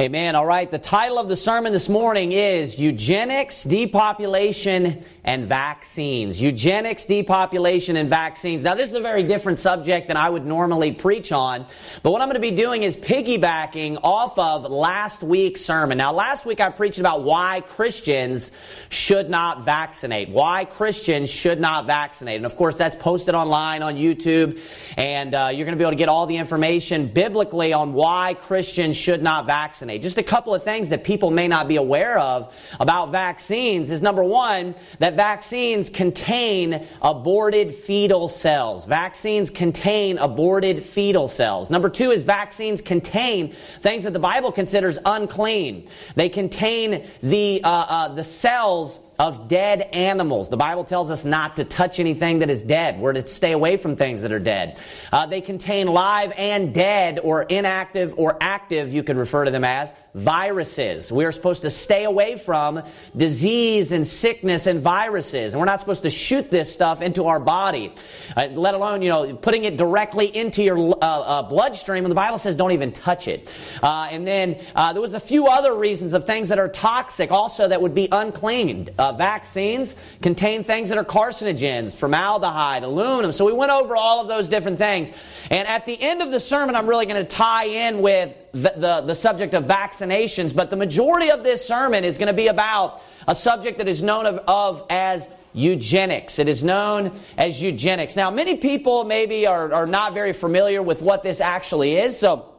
Amen. All right. The title of the sermon this morning is Eugenics, Depopulation, and Vaccines. Eugenics, depopulation, and vaccines. Now, this is a very different subject than I would normally preach on, but what I'm going to be doing is piggybacking off of last week's sermon. Now, last week I preached about why Christians should not vaccinate. Why Christians should not vaccinate. And of course, that's posted online on YouTube, and uh, you're going to be able to get all the information biblically on why Christians should not vaccinate. Just a couple of things that people may not be aware of about vaccines is number one, that vaccines contain aborted fetal cells. Vaccines contain aborted fetal cells. Number two is vaccines contain things that the Bible considers unclean. They contain the, uh, uh, the cells of dead animals. The Bible tells us not to touch anything that is dead. We're to stay away from things that are dead. Uh, they contain live and dead or inactive or active, you could refer to them as, viruses. We are supposed to stay away from disease and sickness and viruses. And we're not supposed to shoot this stuff into our body, uh, let alone, you know, putting it directly into your uh, uh bloodstream. And the Bible says don't even touch it. Uh, and then uh, there was a few other reasons of things that are toxic also that would be unclean. Uh, vaccines contain things that are carcinogens, formaldehyde, aluminum. So we went over all of those different things. And at the end of the sermon, I'm really going to tie in with the, the, the, subject of vaccinations, but the majority of this sermon is going to be about a subject that is known of, of as eugenics. It is known as eugenics. Now, many people maybe are, are not very familiar with what this actually is, so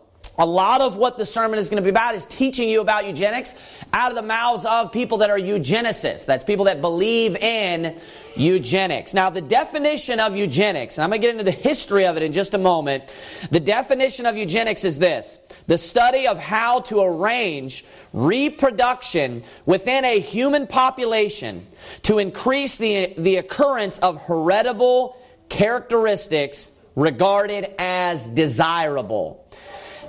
a lot of what the sermon is going to be about is teaching you about eugenics out of the mouths of people that are eugenicists. That's people that believe in eugenics. Now, the definition of eugenics, and I'm going to get into the history of it in just a moment. The definition of eugenics is this the study of how to arrange reproduction within a human population to increase the, the occurrence of heritable characteristics regarded as desirable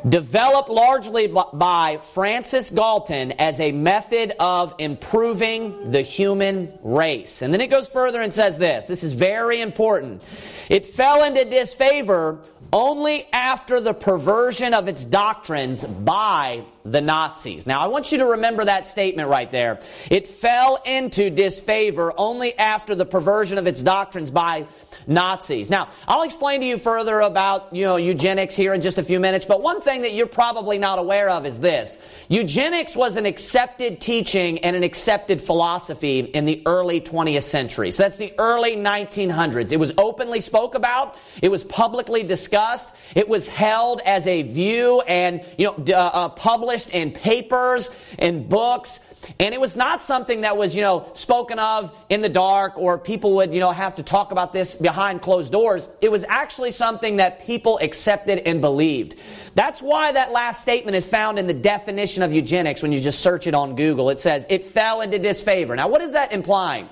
developed largely by Francis Galton as a method of improving the human race. And then it goes further and says this this is very important. It fell into disfavor only after the perversion of its doctrines by the Nazis. Now, I want you to remember that statement right there. It fell into disfavor only after the perversion of its doctrines by Nazis. Now, I'll explain to you further about, you know, eugenics here in just a few minutes, but one thing that you're probably not aware of is this. Eugenics was an accepted teaching and an accepted philosophy in the early 20th century. So that's the early 1900s. It was openly spoke about, it was publicly discussed, it was held as a view and, you know, uh, uh, published in papers and books and it was not something that was, you know, spoken of in the dark or people would, you know, have to talk about this behind closed doors. It was actually something that people accepted and believed. That's why that last statement is found in the definition of eugenics when you just search it on Google. It says it fell into disfavor. Now, what is that implying?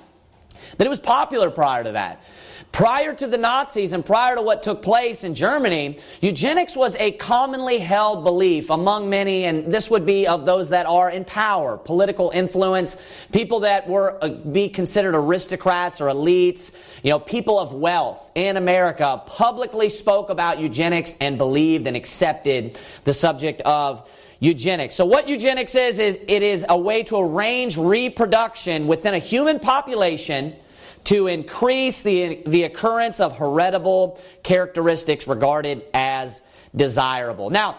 That it was popular prior to that. Prior to the Nazis and prior to what took place in Germany, eugenics was a commonly held belief among many, and this would be of those that are in power, political influence, people that were uh, be considered aristocrats or elites, you know, people of wealth in America publicly spoke about eugenics and believed and accepted the subject of eugenics. So what eugenics is is it is a way to arrange reproduction within a human population to increase the, the occurrence of heritable characteristics regarded as desirable. Now,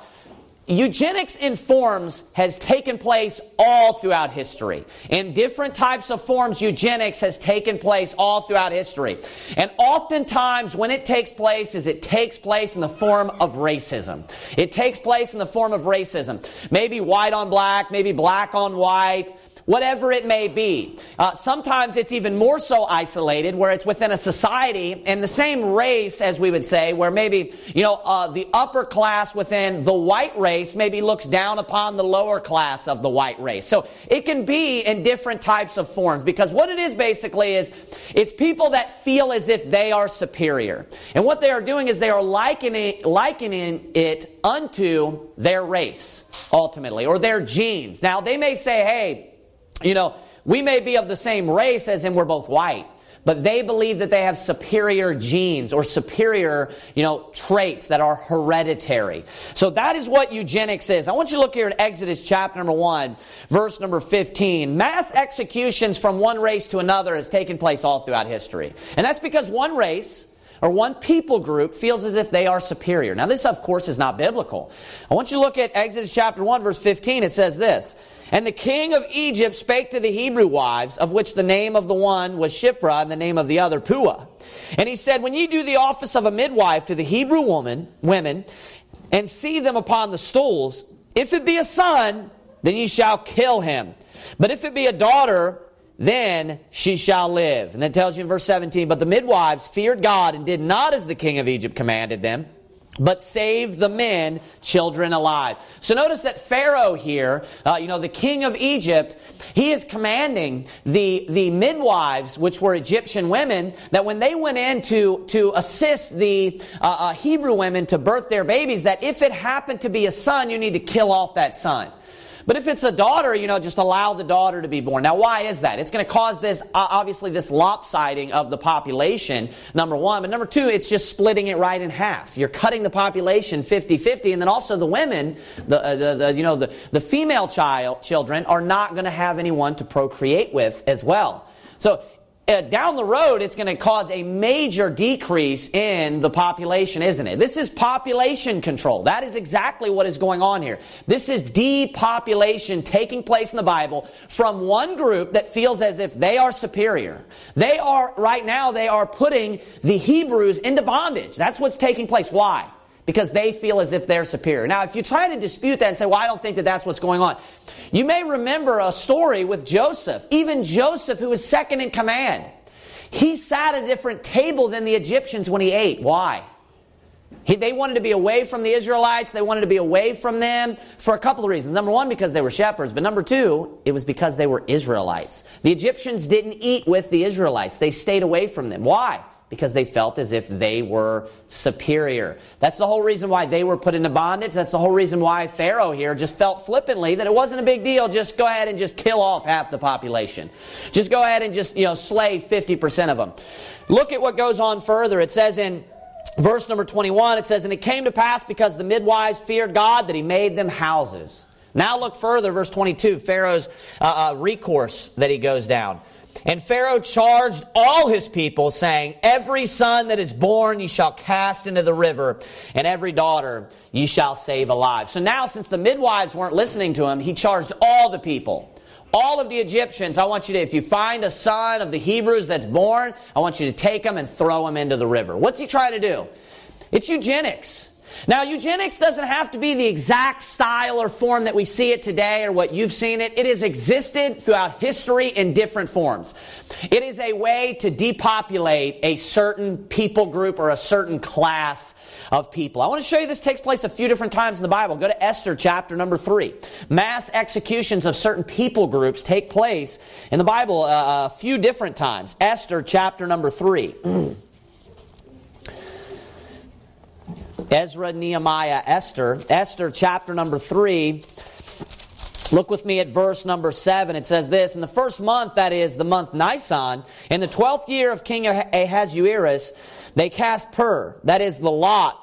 eugenics in forms has taken place all throughout history. In different types of forms, eugenics has taken place all throughout history. And oftentimes, when it takes place, is it takes place in the form of racism. It takes place in the form of racism. Maybe white on black, maybe black on white, whatever it may be. Uh, sometimes it's even more so isolated where it's within a society and the same race, as we would say, where maybe, you know, uh, the upper class within the white race maybe looks down upon the lower class of the white race. So it can be in different types of forms because what it is basically is it's people that feel as if they are superior. And what they are doing is they are likening, likening it unto their race, ultimately, or their genes. Now, they may say, hey, you know, we may be of the same race as in we're both white. but they believe that they have superior genes or superior, you know, traits that are hereditary. So that is what eugenics is. I want you to look here at Exodus chapter number 1, verse number 15. Mass executions from one race to another has taken place all throughout history. And that's because one race or one people group feels as if they are superior. Now, this, of course, is not biblical. I want you to look at Exodus chapter 1, verse 15. It says this And the king of Egypt spake to the Hebrew wives, of which the name of the one was Shiphrah, and the name of the other Puah. And he said, When ye do the office of a midwife to the Hebrew woman, women, and see them upon the stools, if it be a son, then ye shall kill him. But if it be a daughter, then she shall live. And that tells you in verse 17, but the midwives feared God and did not as the king of Egypt commanded them, but saved the men, children alive. So notice that Pharaoh here, uh, you know, the king of Egypt, he is commanding the, the midwives, which were Egyptian women, that when they went in to, to assist the uh, uh, Hebrew women to birth their babies, that if it happened to be a son, you need to kill off that son. But if it's a daughter, you know, just allow the daughter to be born. Now, why is that? It's going to cause this, obviously, this lopsiding of the population, number one. But number two, it's just splitting it right in half. You're cutting the population 50 50, and then also the women, the, uh, the, the, you know, the, the female child, children are not going to have anyone to procreate with as well. So uh, down the road, it's going to cause a major decrease in the population, isn't it? This is population control. That is exactly what is going on here. This is depopulation taking place in the Bible from one group that feels as if they are superior. They are, right now, they are putting the Hebrews into bondage. That's what's taking place. Why? Because they feel as if they're superior. Now, if you try to dispute that and say, well, I don't think that that's what's going on, you may remember a story with Joseph. Even Joseph, who was second in command, he sat at a different table than the Egyptians when he ate. Why? He, they wanted to be away from the Israelites. They wanted to be away from them for a couple of reasons. Number one, because they were shepherds. But number two, it was because they were Israelites. The Egyptians didn't eat with the Israelites. They stayed away from them. Why? Because they felt as if they were superior. That's the whole reason why they were put into bondage. That's the whole reason why Pharaoh here just felt flippantly that it wasn't a big deal. Just go ahead and just kill off half the population. Just go ahead and just, you know, slay 50% of them. Look at what goes on further. It says in verse number 21, it says, And it came to pass because the midwives feared God that he made them houses. Now look further, verse 22, Pharaoh's uh, uh, recourse that he goes down. And Pharaoh charged all his people, saying, Every son that is born ye shall cast into the river, and every daughter ye shall save alive. So now, since the midwives weren't listening to him, he charged all the people. All of the Egyptians, I want you to, if you find a son of the Hebrews that's born, I want you to take him and throw him into the river. What's he trying to do? It's eugenics. Now, eugenics doesn't have to be the exact style or form that we see it today or what you've seen it. It has existed throughout history in different forms. It is a way to depopulate a certain people group or a certain class of people. I want to show you this takes place a few different times in the Bible. Go to Esther chapter number 3. Mass executions of certain people groups take place in the Bible uh, a few different times. Esther chapter number 3. Ezra, Nehemiah, Esther. Esther chapter number 3. Look with me at verse number 7. It says this In the first month, that is the month Nisan, in the twelfth year of King Ahasuerus, they cast pur, that is the lot,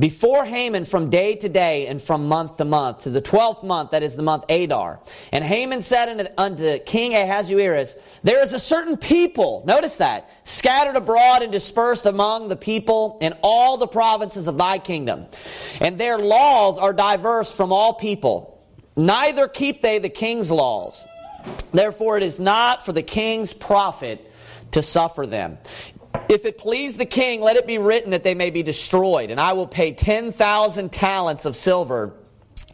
before Haman from day to day and from month to month, to the twelfth month, that is the month Adar. And Haman said unto King Ahasuerus, There is a certain people, notice that, scattered abroad and dispersed among the people in all the provinces of thy kingdom. And their laws are diverse from all people. Neither keep they the king's laws. Therefore it is not for the king's profit to suffer them. If it please the king, let it be written that they may be destroyed, and I will pay 10,000 talents of silver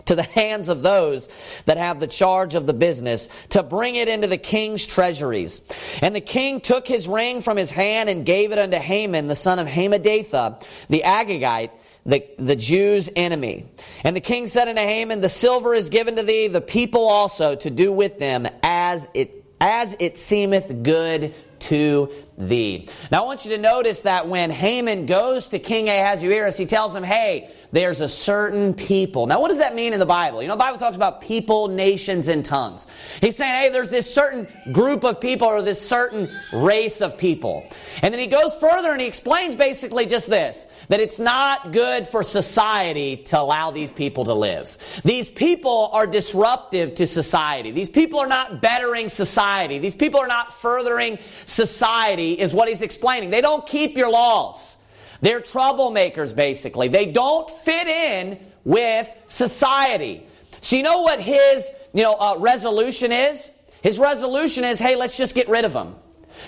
to the hands of those that have the charge of the business to bring it into the king's treasuries. And the king took his ring from his hand and gave it unto Haman, the son of Hammedatha, the Agagite, the, the Jews' enemy. And the king said unto Haman, The silver is given to thee, the people also, to do with them as it, as it seemeth good to thee. Now I want you to notice that when Haman goes to King Ahasuerus, he tells him, hey, there's a certain people. Now what does that mean in the Bible? You know, the Bible talks about people, nations, and tongues. He's saying, hey, there's this certain group of people or this certain race of people. And then he goes further and he explains basically just this, that it's not good for society to allow these people to live. These people are disruptive to society. These people are not bettering society. These people are not furthering society is what he's explaining. They don't keep your laws. They're troublemakers, basically. They don't fit in with society. So you know what his you know uh, resolution is? His resolution is, hey, let's just get rid of them.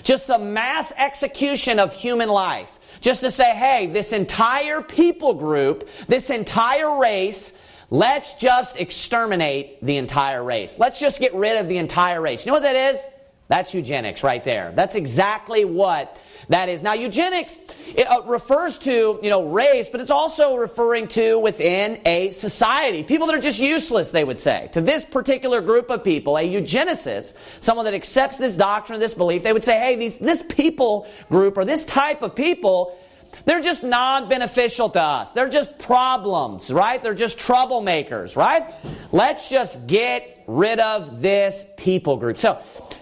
Just a mass execution of human life. Just to say, hey, this entire people group, this entire race, let's just exterminate the entire race. Let's just get rid of the entire race. You know what that is? That's eugenics right there. That's exactly what that is. Now, eugenics uh, refers to, you know, race, but it's also referring to within a society. People that are just useless, they would say. To this particular group of people, a eugenicist, someone that accepts this doctrine, this belief, they would say, hey, these, this people group or this type of people, they're just non beneficial to us. They're just problems, right? They're just troublemakers, right? Let's just get rid of this people group. So,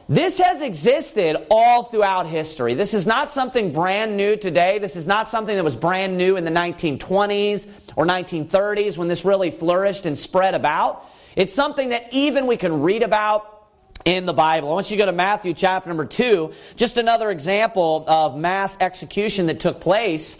this has existed all throughout history. This is not something brand new today. This is not something that was brand new in the 1920s or 1930s when this really flourished and spread about. It's something that even we can read about in the Bible. I want you to go to Matthew chapter number 2, just another example of mass execution that took place.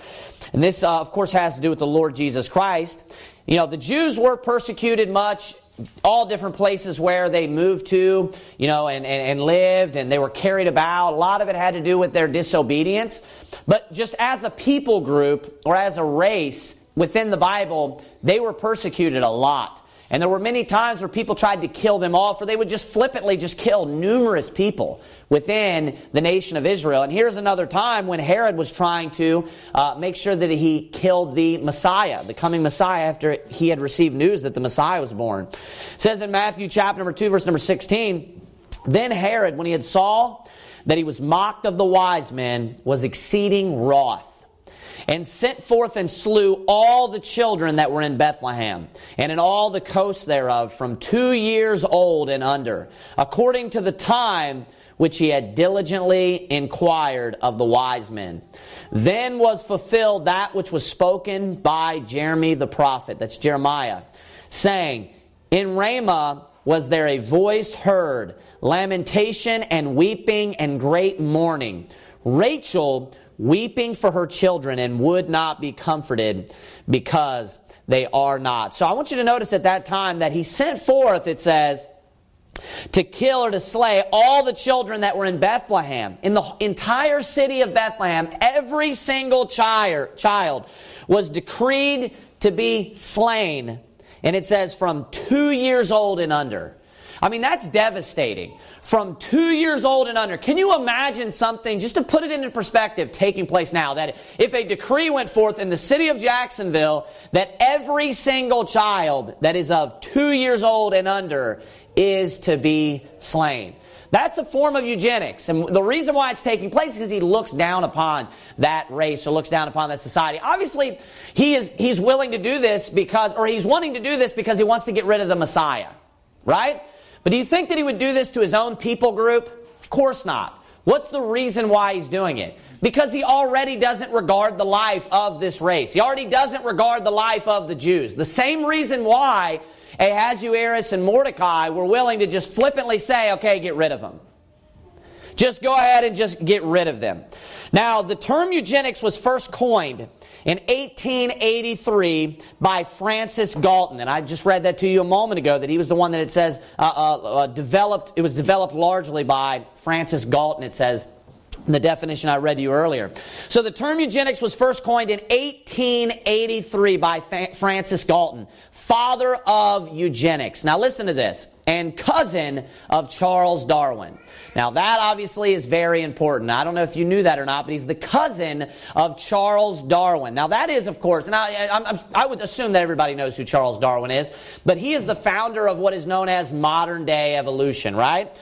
And this, uh, of course, has to do with the Lord Jesus Christ. You know, the Jews were persecuted much all different places where they moved to, you know, and, and, and, lived, and they were carried about. A lot of it had to do with their disobedience. But just as a people group or as a race within the Bible, they were persecuted a lot. And there were many times where people tried to kill them off, or they would just flippantly just kill numerous people within the nation of Israel. And here's another time when Herod was trying to uh, make sure that he killed the Messiah, the coming Messiah, after he had received news that the Messiah was born. It says in Matthew chapter number 2, verse number 16, Then Herod, when he had saw that he was mocked of the wise men, was exceeding wroth and sent forth and slew all the children that were in Bethlehem and in all the coasts thereof from two years old and under, according to the time which he had diligently inquired of the wise men. Then was fulfilled that which was spoken by Jeremy the prophet, that's Jeremiah, saying, In Ramah was there a voice heard, lamentation and weeping and great mourning. Rachel weeping for her children and would not be comforted because they are not. So I want you to notice at that time that he sent forth, it says, to kill or to slay all the children that were in Bethlehem. In the entire city of Bethlehem, every single child, was decreed to be slain. And it says from two years old and under. I mean, that's devastating. From two years old and under. Can you imagine something, just to put it into perspective, taking place now? That if a decree went forth in the city of Jacksonville that every single child that is of two years old and under is to be slain. That's a form of eugenics. And the reason why it's taking place is because he looks down upon that race or looks down upon that society. Obviously, he is, he's willing to do this because, or he's wanting to do this because he wants to get rid of the Messiah. Right? But do you think that he would do this to his own people group? Of course not. What's the reason why he's doing it? Because he already doesn't regard the life of this race. He already doesn't regard the life of the Jews. The same reason why Ahasuerus and Mordecai were willing to just flippantly say, okay, get rid of them. Just go ahead and just get rid of them. Now, the term eugenics was first coined in 1883 by Francis Galton. And I just read that to you a moment ago that he was the one that it says uh, uh, uh, developed, it was developed largely by Francis Galton, it says the definition I read to you earlier. So the term eugenics was first coined in 1883 by Francis Galton, father of eugenics. Now listen to this. and cousin of Charles Darwin. Now, that obviously is very important. I don't know if you knew that or not, but he's the cousin of Charles Darwin. Now, that is, of course, and I, I, I, would assume that everybody knows who Charles Darwin is, but he is the founder of what is known as modern day evolution, right?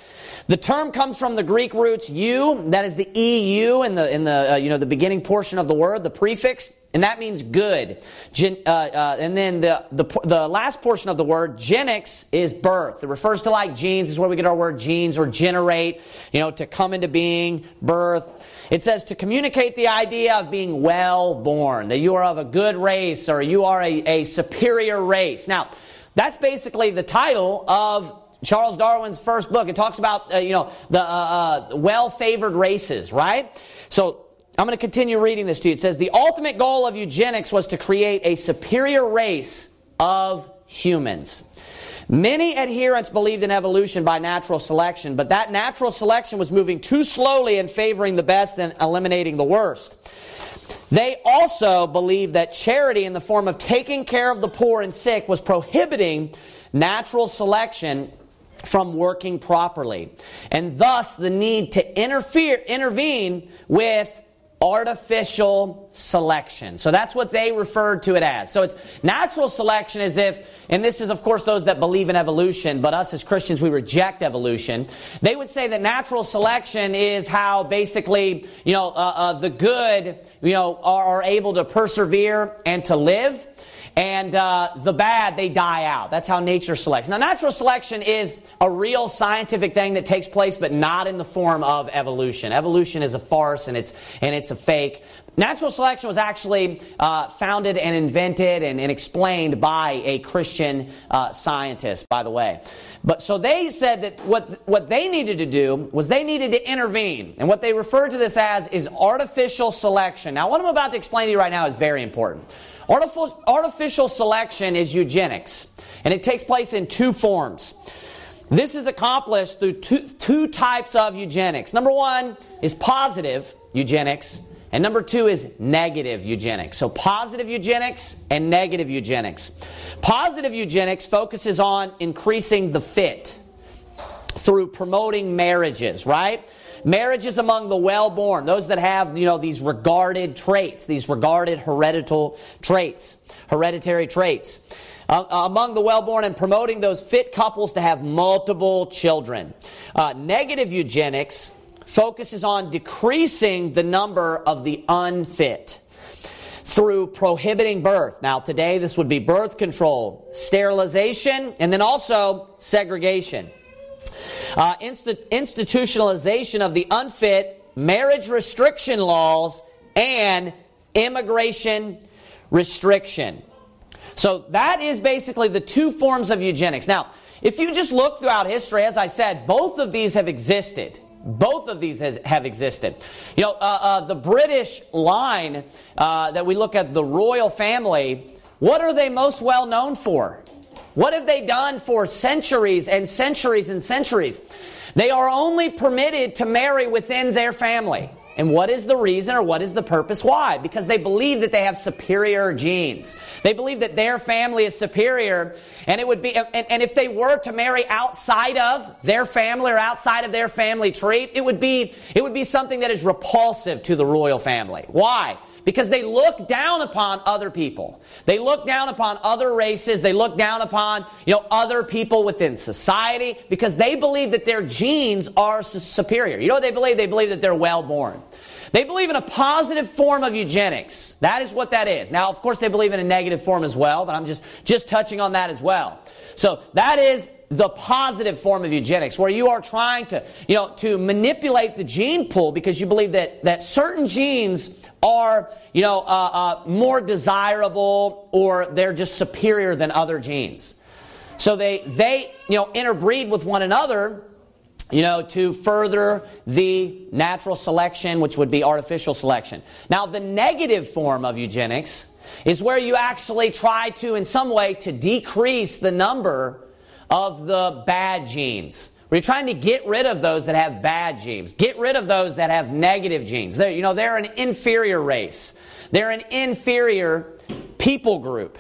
The term comes from the Greek roots "eu," that is the EU in the, in the, uh, you know, the beginning portion of the word, the prefix, and that means good. Gen, uh, uh, and then the, the, the last portion of the word, genix, is birth. It refers to like genes, this is where we get our word genes or generate, you know, to come into being, birth. It says to communicate the idea of being well born, that you are of a good race or you are a, a superior race. Now, that's basically the title of Charles Darwin's first book. It talks about, uh, you know, the uh, uh, well favored races, right? So I'm going to continue reading this to you. It says, The ultimate goal of eugenics was to create a superior race of humans. Many adherents believed in evolution by natural selection, but that natural selection was moving too slowly in favoring the best and eliminating the worst. They also believed that charity in the form of taking care of the poor and sick was prohibiting natural selection from working properly. And thus the need to interfere, intervene with artificial selection. So that's what they referred to it as. So it's natural selection as if, and this is of course those that believe in evolution, but us as Christians, we reject evolution. They would say that natural selection is how basically, you know, uh, uh, the good, you know, are, are able to persevere and to live and uh, the bad they die out. That's how nature selects. Now natural selection is a real scientific thing that takes place but not in the form of evolution. Evolution is a farce and it's and it's a fake. Natural selection was actually uh, founded and invented and, and, explained by a christian uh, scientist by the way. But so they said that what what they needed to do was they needed to intervene. And what they referred to this as is artificial selection. Now what i'm about to explain to you right now is very important Artificial selection is eugenics, and it takes place in two forms. This is accomplished through two, two types of eugenics. Number one is positive eugenics, and number two is negative eugenics. So, positive eugenics and negative eugenics. Positive eugenics focuses on increasing the fit through promoting marriages, right? Marriages among the well-born, those that have, you know, these regarded traits, these regarded hereditary traits, hereditary traits. Uh, among the well-born and promoting those fit couples to have multiple children. Uh, negative eugenics focuses on decreasing the number of the unfit through prohibiting birth. Now, today this would be birth control, sterilization, and then also segregation uh, institutionalization of the unfit, marriage restriction laws, and immigration restriction. So that is basically the two forms of eugenics. Now, if you just look throughout history, as I said, both of these have existed. Both of these has, have existed. You know, uh, uh, the British line uh, that we look at, the royal family, what are they most well known for? What have they done for centuries and centuries and centuries? They are only permitted to marry within their family. And what is the reason or what is the purpose? Why? Because they believe that they have superior genes. They believe that their family is superior. And it would be, and, and, if they were to marry outside of their family or outside of their family tree, it would be, it would be something that is repulsive to the royal family. Why? Because they look down upon other people. They look down upon other races. They look down upon, you know, other people within society because they believe that their genes are superior. You know what they believe? They believe that they're well born. They believe in a positive form of eugenics. That is what that is. Now, of course, they believe in a negative form as well, but I'm just, just touching on that as well. So that is the positive form of eugenics, where you are trying to, you know, to manipulate the gene pool because you believe that, that certain genes are, you know, uh, uh, more desirable or they're just superior than other genes. So they, they, you know, interbreed with one another, you know, to further the natural selection, which would be artificial selection. Now, the negative form of eugenics is where you actually try to, in some way, to decrease the number of the bad genes. We're trying to get rid of those that have bad genes. Get rid of those that have negative genes. They're, you know, they're an inferior race. They're an inferior people group.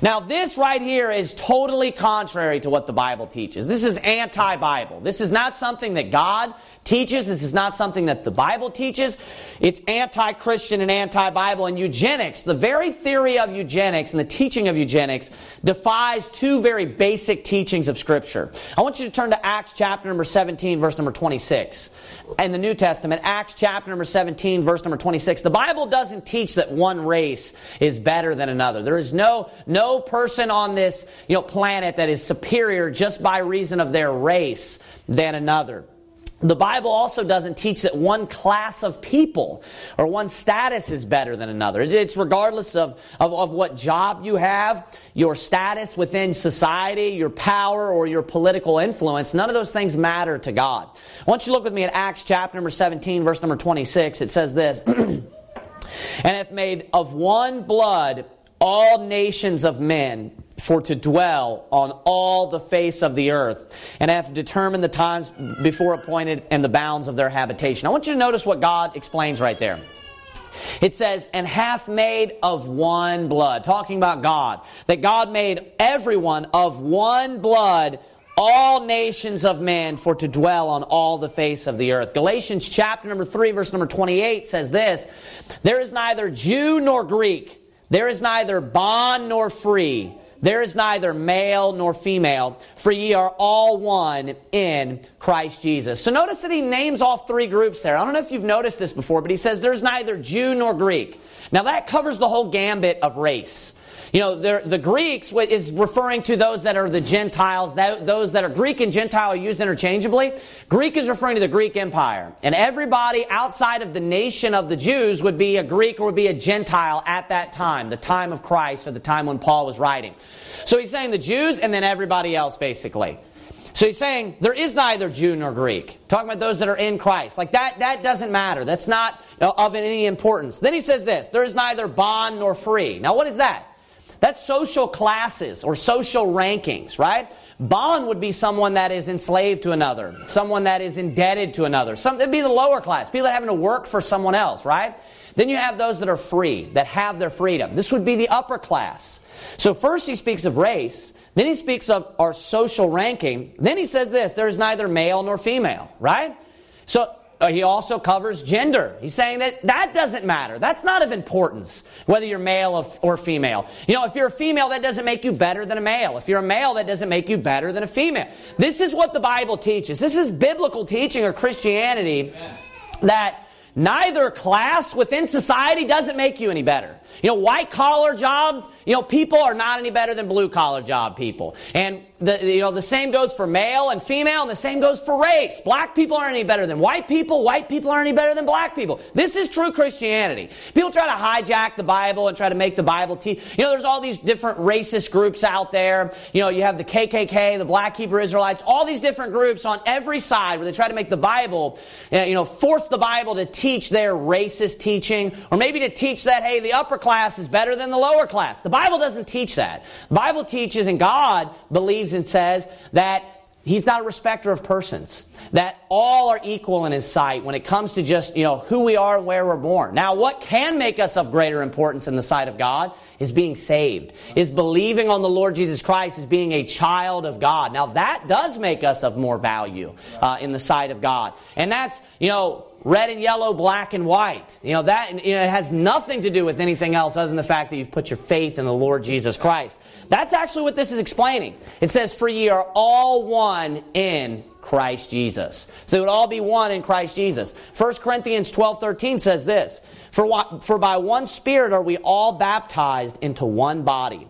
Now, this right here is totally contrary to what the Bible teaches. This is anti Bible. This is not something that God teaches. This is not something that the Bible teaches. It's anti Christian and anti Bible. And eugenics, the very theory of eugenics and the teaching of eugenics, defies two very basic teachings of Scripture. I want you to turn to Acts chapter number 17, verse number 26. In the New Testament, Acts chapter number 17, verse number 26. The Bible doesn't teach that one race is better than another. There is no, no person on this you know, planet that is superior just by reason of their race than another. The Bible also doesn't teach that one class of people or one status is better than another. It's regardless of, of, of, what job you have, your status within society, your power, or your political influence. None of those things matter to God. Want you look with me at Acts chapter number 17, verse number 26. It says this And hath made of one blood all nations of men for to dwell on all the face of the earth, and have determined the times before appointed and the bounds of their habitation. I want you to notice what God explains right there. It says, and hath made of one blood, talking about God, that God made everyone of one blood all nations of men for to dwell on all the face of the earth. Galatians chapter number 3 verse number 28 says this, there is neither Jew nor Greek, there is neither bond nor free, there is neither male nor female, for ye are all one in Christ Jesus. So notice that he names off three groups there. I don't know if you've noticed this before, but he says there's neither Jew nor Greek. Now that covers the whole gambit of race. You know, the Greeks is referring to those that are the Gentiles, those that are Greek and Gentile are used interchangeably. Greek is referring to the Greek Empire. And everybody outside of the nation of the Jews would be a Greek or would be a Gentile at that time, the time of Christ or the time when Paul was writing. So he's saying the Jews and then everybody else basically. So he's saying there is neither Jew nor Greek. Talking about those that are in Christ. Like that, that doesn't matter. That's not uh, of any importance. Then he says this, there is neither bond nor free. Now what is that? That's social classes or social rankings, right? Bond would be someone that is enslaved to another, someone that is indebted to another. Some, it'd be the lower class, people that are having to work for someone else, right? Then you have those that are free, that have their freedom. This would be the upper class. So first he speaks of race, then he speaks of our social ranking, then he says this, there is neither male nor female, right? So Uh, he also covers gender. He's saying that that doesn't matter. That's not of importance, whether you're male or female. You know, if you're a female, that doesn't make you better than a male. If you're a male, that doesn't make you better than a female. This is what the Bible teaches. This is biblical teaching or Christianity that neither class within society doesn't make you any better. You know, white collar jobs, you know, people are not any better than blue collar job people. And the, you know, the same goes for male and female, and the same goes for race. Black people aren't any better than white people. White people aren't any better than black people. This is true Christianity. People try to hijack the Bible and try to make the Bible teach. You know, there's all these different racist groups out there. You know, you have the KKK, the Black Hebrew Israelites, all these different groups on every side where they try to make the Bible, uh, you know, force the Bible to teach their racist teaching, or maybe to teach that, hey, the upper class is better than the lower class. The Bible doesn't teach that. The Bible teaches, and God believes and says that He's not a respecter of persons. That all are equal in His sight when it comes to just, you know, who we are and where we're born. Now, what can make us of greater importance in the sight of God is being saved, is believing on the Lord Jesus Christ is being a child of God. Now, that does make us of more value uh, in the sight of God. And that's, you know, red and yellow, black and white. You know, that you know, it has nothing to do with anything else other than the fact that you've put your faith in the Lord Jesus Christ. That's actually what this is explaining. It says, For ye are all one in Christ Jesus. So they would all be one in Christ Jesus. 1 Corinthians 12 13 says this for, for by one Spirit are we all baptized into one body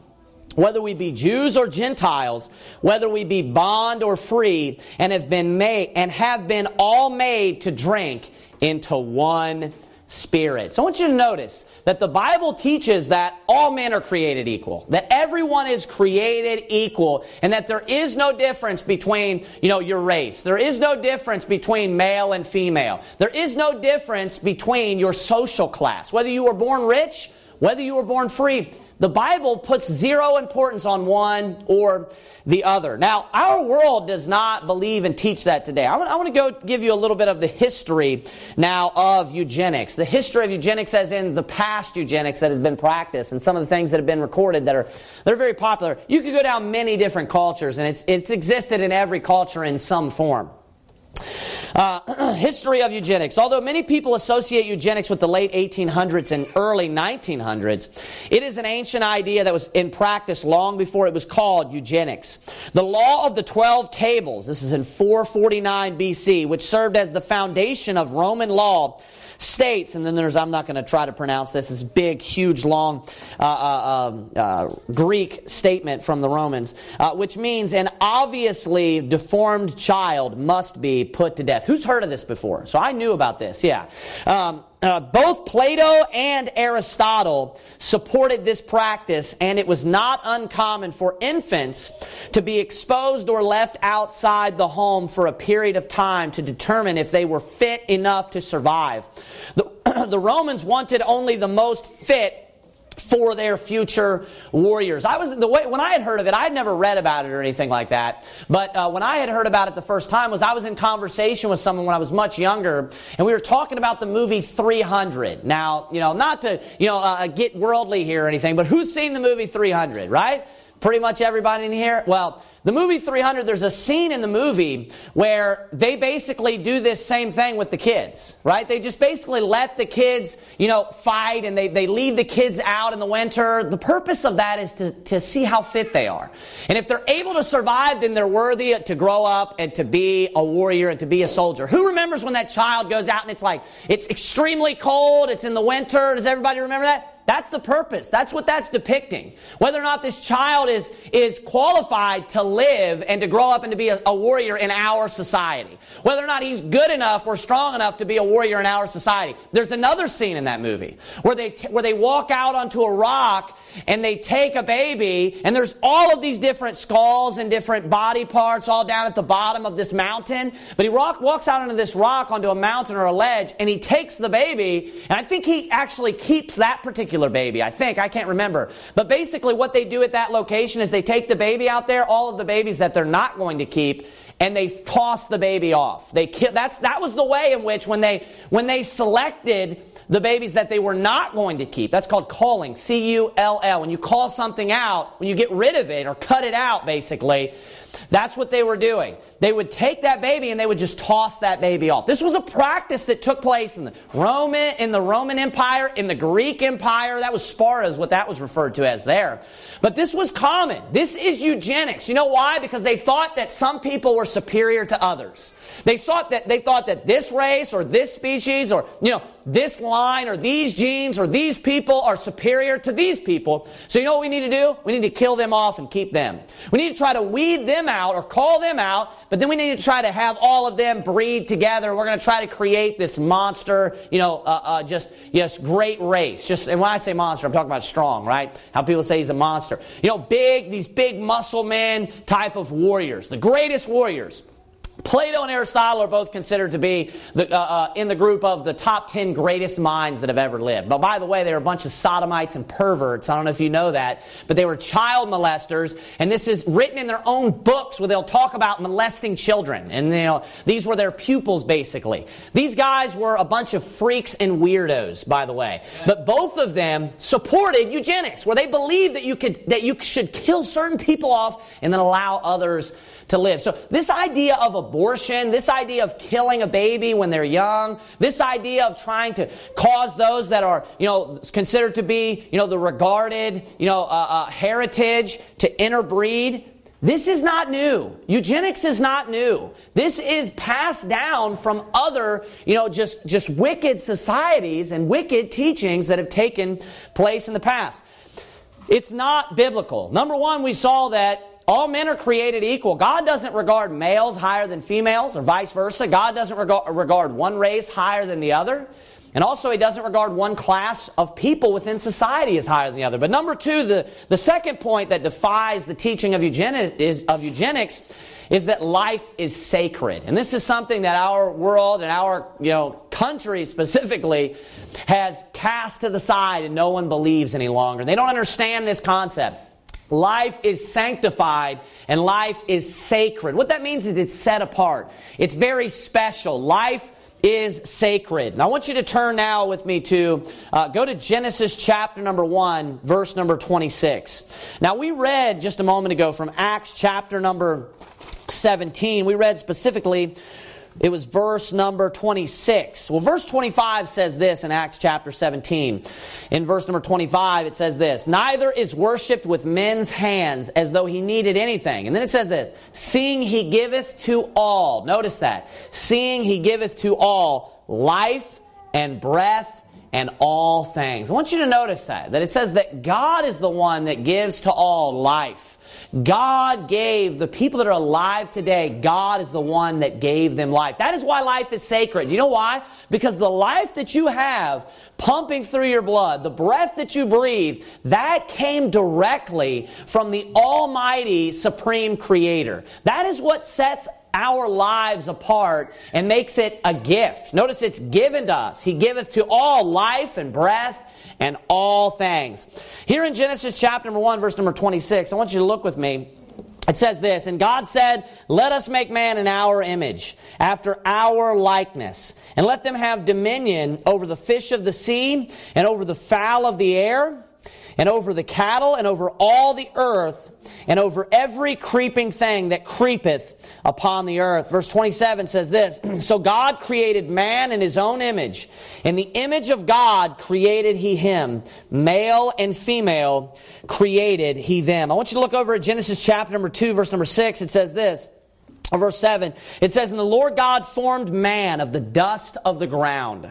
whether we be Jews or Gentiles, whether we be bond or free, and have been made and have been all made to drink into one spirit. So I want you to notice that the Bible teaches that all men are created equal, that everyone is created equal, and that there is no difference between, you know, your race. There is no difference between male and female. There is no difference between your social class. Whether you were born rich, whether you were born free, the Bible puts zero importance on one or the other. Now, our world does not believe and teach that today. I want, I want to go give you a little bit of the history now of eugenics. The history of eugenics as in the past eugenics that has been practiced and some of the things that have been recorded that are, they're very popular. You could go down many different cultures and it's, it's existed in every culture in some form. Uh, history of eugenics. Although many people associate eugenics with the late 1800s and early 1900s, it is an ancient idea that was in practice long before it was called eugenics. The law of the 12 tables, this is in 449 BC, which served as the foundation of Roman law, states, and then there's, I'm not going to try to pronounce this, this big, huge, long uh, uh, um, uh, Greek statement from the Romans, uh, which means an obviously deformed child must be put to death. Who's heard of this before? So I knew about this, yeah. Um, uh, both Plato and Aristotle supported this practice, and it was not uncommon for infants to be exposed or left outside the home for a period of time to determine if they were fit enough to survive. The, the Romans wanted only the most fit for their future warriors. I was the way when I had heard of it, I had never read about it or anything like that. But uh, when I had heard about it the first time, was I was in conversation with someone when I was much younger, and we were talking about the movie 300. Now, you know, not to you know uh, get worldly here or anything, but who's seen the movie 300? Right? Pretty much everybody in here. Well. The movie 300, there's a scene in the movie where they basically do this same thing with the kids, right? They just basically let the kids, you know, fight and they, they leave the kids out in the winter. The purpose of that is to, to see how fit they are. And if they're able to survive, then they're worthy to grow up and to be a warrior and to be a soldier. Who remembers when that child goes out and it's like, it's extremely cold, it's in the winter? Does everybody remember that? That's the purpose. That's what that's depicting. Whether or not this child is, is qualified to live and to grow up and to be a, a, warrior in our society. Whether or not he's good enough or strong enough to be a warrior in our society. There's another scene in that movie where they, t- where they walk out onto a rock and they take a baby and there's all of these different skulls and different body parts all down at the bottom of this mountain. But he rock, walks out onto this rock onto a mountain or a ledge and he takes the baby and I think he actually keeps that particular particular baby. I think. I can't remember. But basically, what they do at that location is they take the baby out there, all of the babies that they're not going to keep, and they toss the baby off. They kill, that's, that was the way in which when they, when they selected the babies that they were not going to keep. That's called culling, C-U-L-L. When you cull something out, when you get rid of it or cut it out, basically, that's what they were doing. They would take that baby and they would just toss that baby off. This was a practice that took place in the Roman, in the Roman Empire, in the Greek Empire. That was Sparta is what that was referred to as there. But this was common. This is eugenics. You know why? Because they thought that some people were superior to others. They thought that they thought that this race or this species or you know this line or these genes or these people are superior to these people. So you know what we need to do? We need to kill them off and keep them. We need to try to weed them out or call them out, but then we need to try to have all of them breed together. We're going to try to create this monster, you know, uh, uh, just yes, great race. Just and when I say monster, I'm talking about strong, right? How people say he's a monster. You know, big these big muscle men type of warriors, the greatest warriors. Plato and Aristotle are both considered to be the, uh, uh, in the group of the top 10 greatest minds that have ever lived. But by the way, they were a bunch of sodomites and perverts. I don't know if you know that. But they were child molesters. And this is written in their own books where they'll talk about molesting children. And you know, these were their pupils, basically. These guys were a bunch of freaks and weirdos, by the way. But both of them supported eugenics, where they believed that you, could, that you should kill certain people off and then allow others to live. So this idea of abortion, this idea of killing a baby when they're young, this idea of trying to cause those that are, you know, considered to be, you know, the regarded, you know, uh, uh, heritage to interbreed, this is not new. Eugenics is not new. This is passed down from other, you know, just, just wicked societies and wicked teachings that have taken place in the past. It's not biblical. Number one, we saw that all men are created equal. God doesn't regard males higher than females or vice versa. God doesn't regard one race higher than the other. And also, he doesn't regard one class of people within society as higher than the other. But number two, the, the second point that defies the teaching of eugenics is, of eugenics is that life is sacred. And this is something that our world and our, you know, country specifically has cast to the side and no one believes any longer. They don't understand this concept. Life is sanctified and life is sacred. What that means is it's set apart. It's very special. Life is sacred. And I want you to turn now with me to uh, go to Genesis chapter number 1, verse number 26. Now, we read just a moment ago from Acts chapter number 17. We read specifically it was verse number 26. Well, verse 25 says this in Acts chapter 17. In verse number 25, it says this Neither is worshipped with men's hands as though he needed anything. And then it says this Seeing he giveth to all. Notice that. Seeing he giveth to all life and breath and all things. I want you to notice that, that it says that God is the one that gives to all life. God gave the people that are alive today, God is the one that gave them life. That is why life is sacred. You know why? Because the life that you have pumping through your blood, the breath that you breathe, that came directly from the Almighty Supreme Creator. That is what sets our lives apart and makes it a gift. Notice it's given to us. He giveth to all life and breath and all things. Here in Genesis chapter number 1, verse number 26, I want you to look with me. It says this, and God said, Let us make man in our image, after our likeness, and let them have dominion over the fish of the sea, and over the fowl of the air, and over the cattle, and over all the earth, and over every creeping thing that creepeth upon the earth. Verse 27 says this So God created man in his own image. In the image of God created he him. Male and female created he them. I want you to look over at Genesis chapter number 2, verse number 6. It says this. Verse 7, it says, And the Lord God formed man of the dust of the ground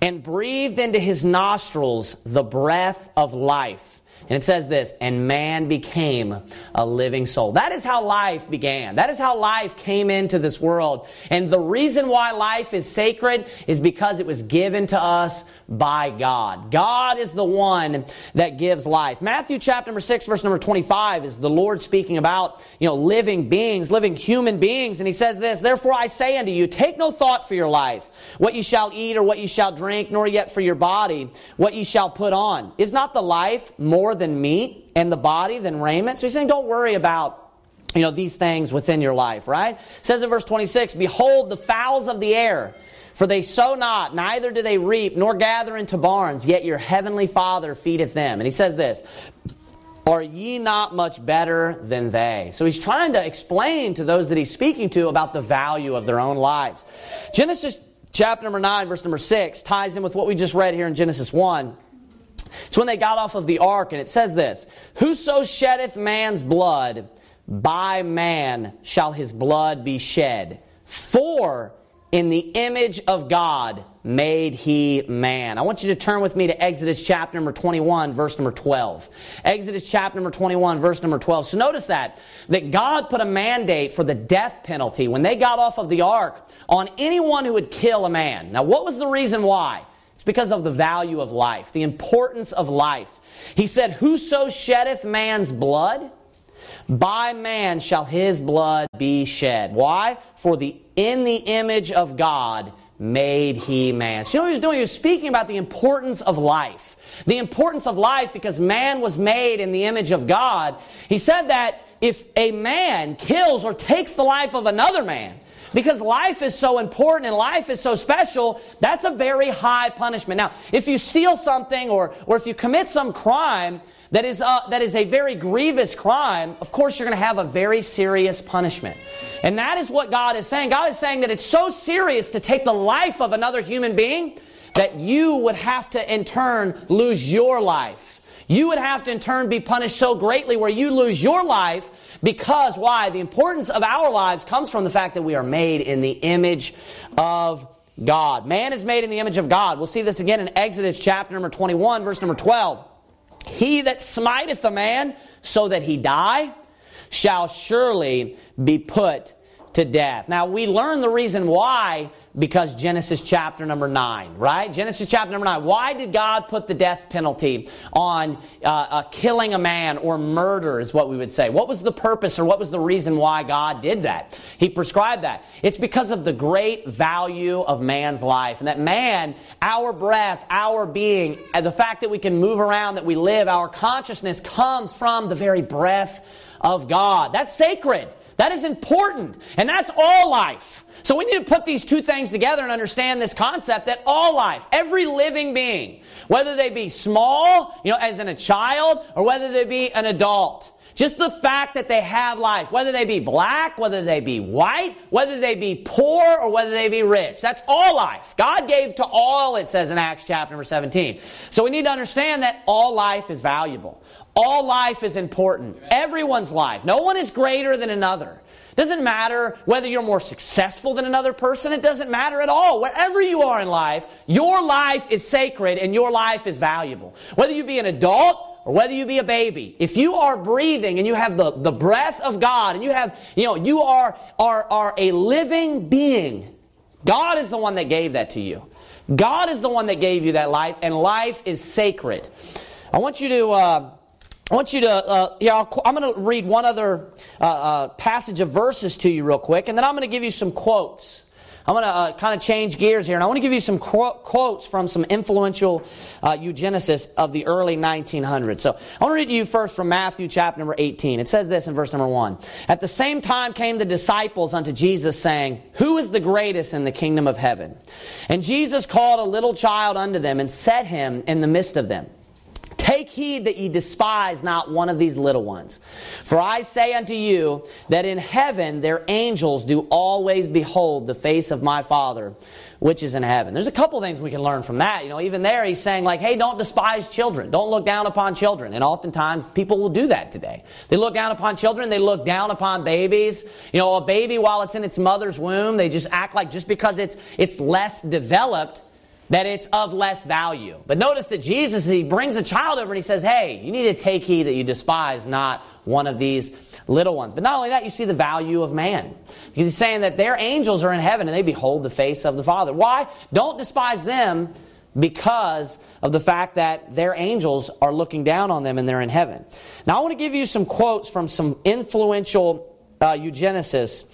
and breathed into his nostrils the breath of life and it says this, and man became a living soul. That is how life began. That is how life came into this world. And the reason why life is sacred is because it was given to us by God. God is the one that gives life. Matthew chapter number 6 verse number 25 is the Lord speaking about, you know, living beings, living human beings. And he says this, Therefore I say unto you, take no thought for your life, what you shall eat or what you shall drink, nor yet for your body, what you shall put on. Is not the life more than meat and the body than raiment. So he's saying, don't worry about you know these things within your life, right? It says in verse 26, Behold the fowls of the air, for they sow not, neither do they reap, nor gather into barns, yet your heavenly Father feedeth them. And he says this, Are ye not much better than they? So he's trying to explain to those that he's speaking to about the value of their own lives. Genesis chapter number 9, verse number 6 ties in with what we just read here in Genesis 1. It's when they got off of the ark, and it says this Whoso sheddeth man's blood, by man shall his blood be shed. For in the image of God made he man. I want you to turn with me to Exodus chapter number 21, verse number 12. Exodus chapter number 21, verse number 12. So notice that, that God put a mandate for the death penalty when they got off of the ark on anyone who would kill a man. Now, what was the reason why? It's because of the value of life, the importance of life. He said, Whoso sheddeth man's blood, by man shall his blood be shed. Why? For the in the image of God made he man. So you know what he was doing? He was speaking about the importance of life. The importance of life because man was made in the image of God. He said that if a man kills or takes the life of another man, because life is so important and life is so special, that's a very high punishment. Now, if you steal something or, or if you commit some crime that is, a, that is a very grievous crime, of course you're going to have a very serious punishment. And that is what God is saying. God is saying that it's so serious to take the life of another human being that you would have to in turn lose your life. You would have to in turn be punished so greatly where you lose your life because why? The importance of our lives comes from the fact that we are made in the image of God. Man is made in the image of God. We'll see this again in Exodus chapter number 21, verse number 12. He that smiteth a man so that he die shall surely be put to death. Now, we learn the reason why because Genesis chapter number 9, right? Genesis chapter number 9. Why did God put the death penalty on uh, uh, killing a man or murder, is what we would say? What was the purpose or what was the reason why God did that? He prescribed that. It's because of the great value of man's life. And that man, our breath, our being, and the fact that we can move around, that we live, our consciousness comes from the very breath of God. That's sacred. That is important. And that's all life. So we need to put these two things together and understand this concept that all life, every living being, whether they be small, you know, as in a child, or whether they be an adult, just the fact that they have life, whether they be black, whether they be white, whether they be poor, or whether they be rich. That's all life. God gave to all, it says in Acts chapter number 17. So we need to understand that all life is valuable. All life is important. Everyone's life. No one is greater than another. Doesn't matter whether you're more successful than another person. It doesn't matter at all. Wherever you are in life, your life is sacred and your life is valuable. Whether you be an adult or whether you be a baby, if you are breathing and you have the, the breath of God and you have, you know, you are, are, are a living being, God is the one that gave that to you. God is the one that gave you that life, and life is sacred. I want you to. Uh, I want you to, uh, yeah, i am going to read one other uh, uh, passage of verses to you real quick, and then I'm going to give you some quotes. I'm going to uh, kind of change gears here, and I want to give you some qu- quotes from some influential uh, eugenicists of the early 1900s. So I want to read to you first from Matthew chapter number 18. It says this in verse number 1. At the same time came the disciples unto Jesus, saying, Who is the greatest in the kingdom of heaven? And Jesus called a little child unto them and set him in the midst of them. Take heed that ye despise not one of these little ones. For I say unto you that in heaven their angels do always behold the face of my Father which is in heaven. There's a couple things we can learn from that. You know, even there he's saying like, hey, don't despise children. Don't look down upon children. And oftentimes people will do that today. They look down upon children. They look down upon babies. You know, a baby while it's in its mother's womb, they just act like just because it's, it's less developed, that it's of less value. But notice that Jesus, he brings a child over and he says, Hey, you need to take heed that you despise not one of these little ones. But not only that, you see the value of man. Because he's saying that their angels are in heaven and they behold the face of the Father. Why? Don't despise them because of the fact that their angels are looking down on them and they're in heaven. Now, I want to give you some quotes from some influential uh, eugenicists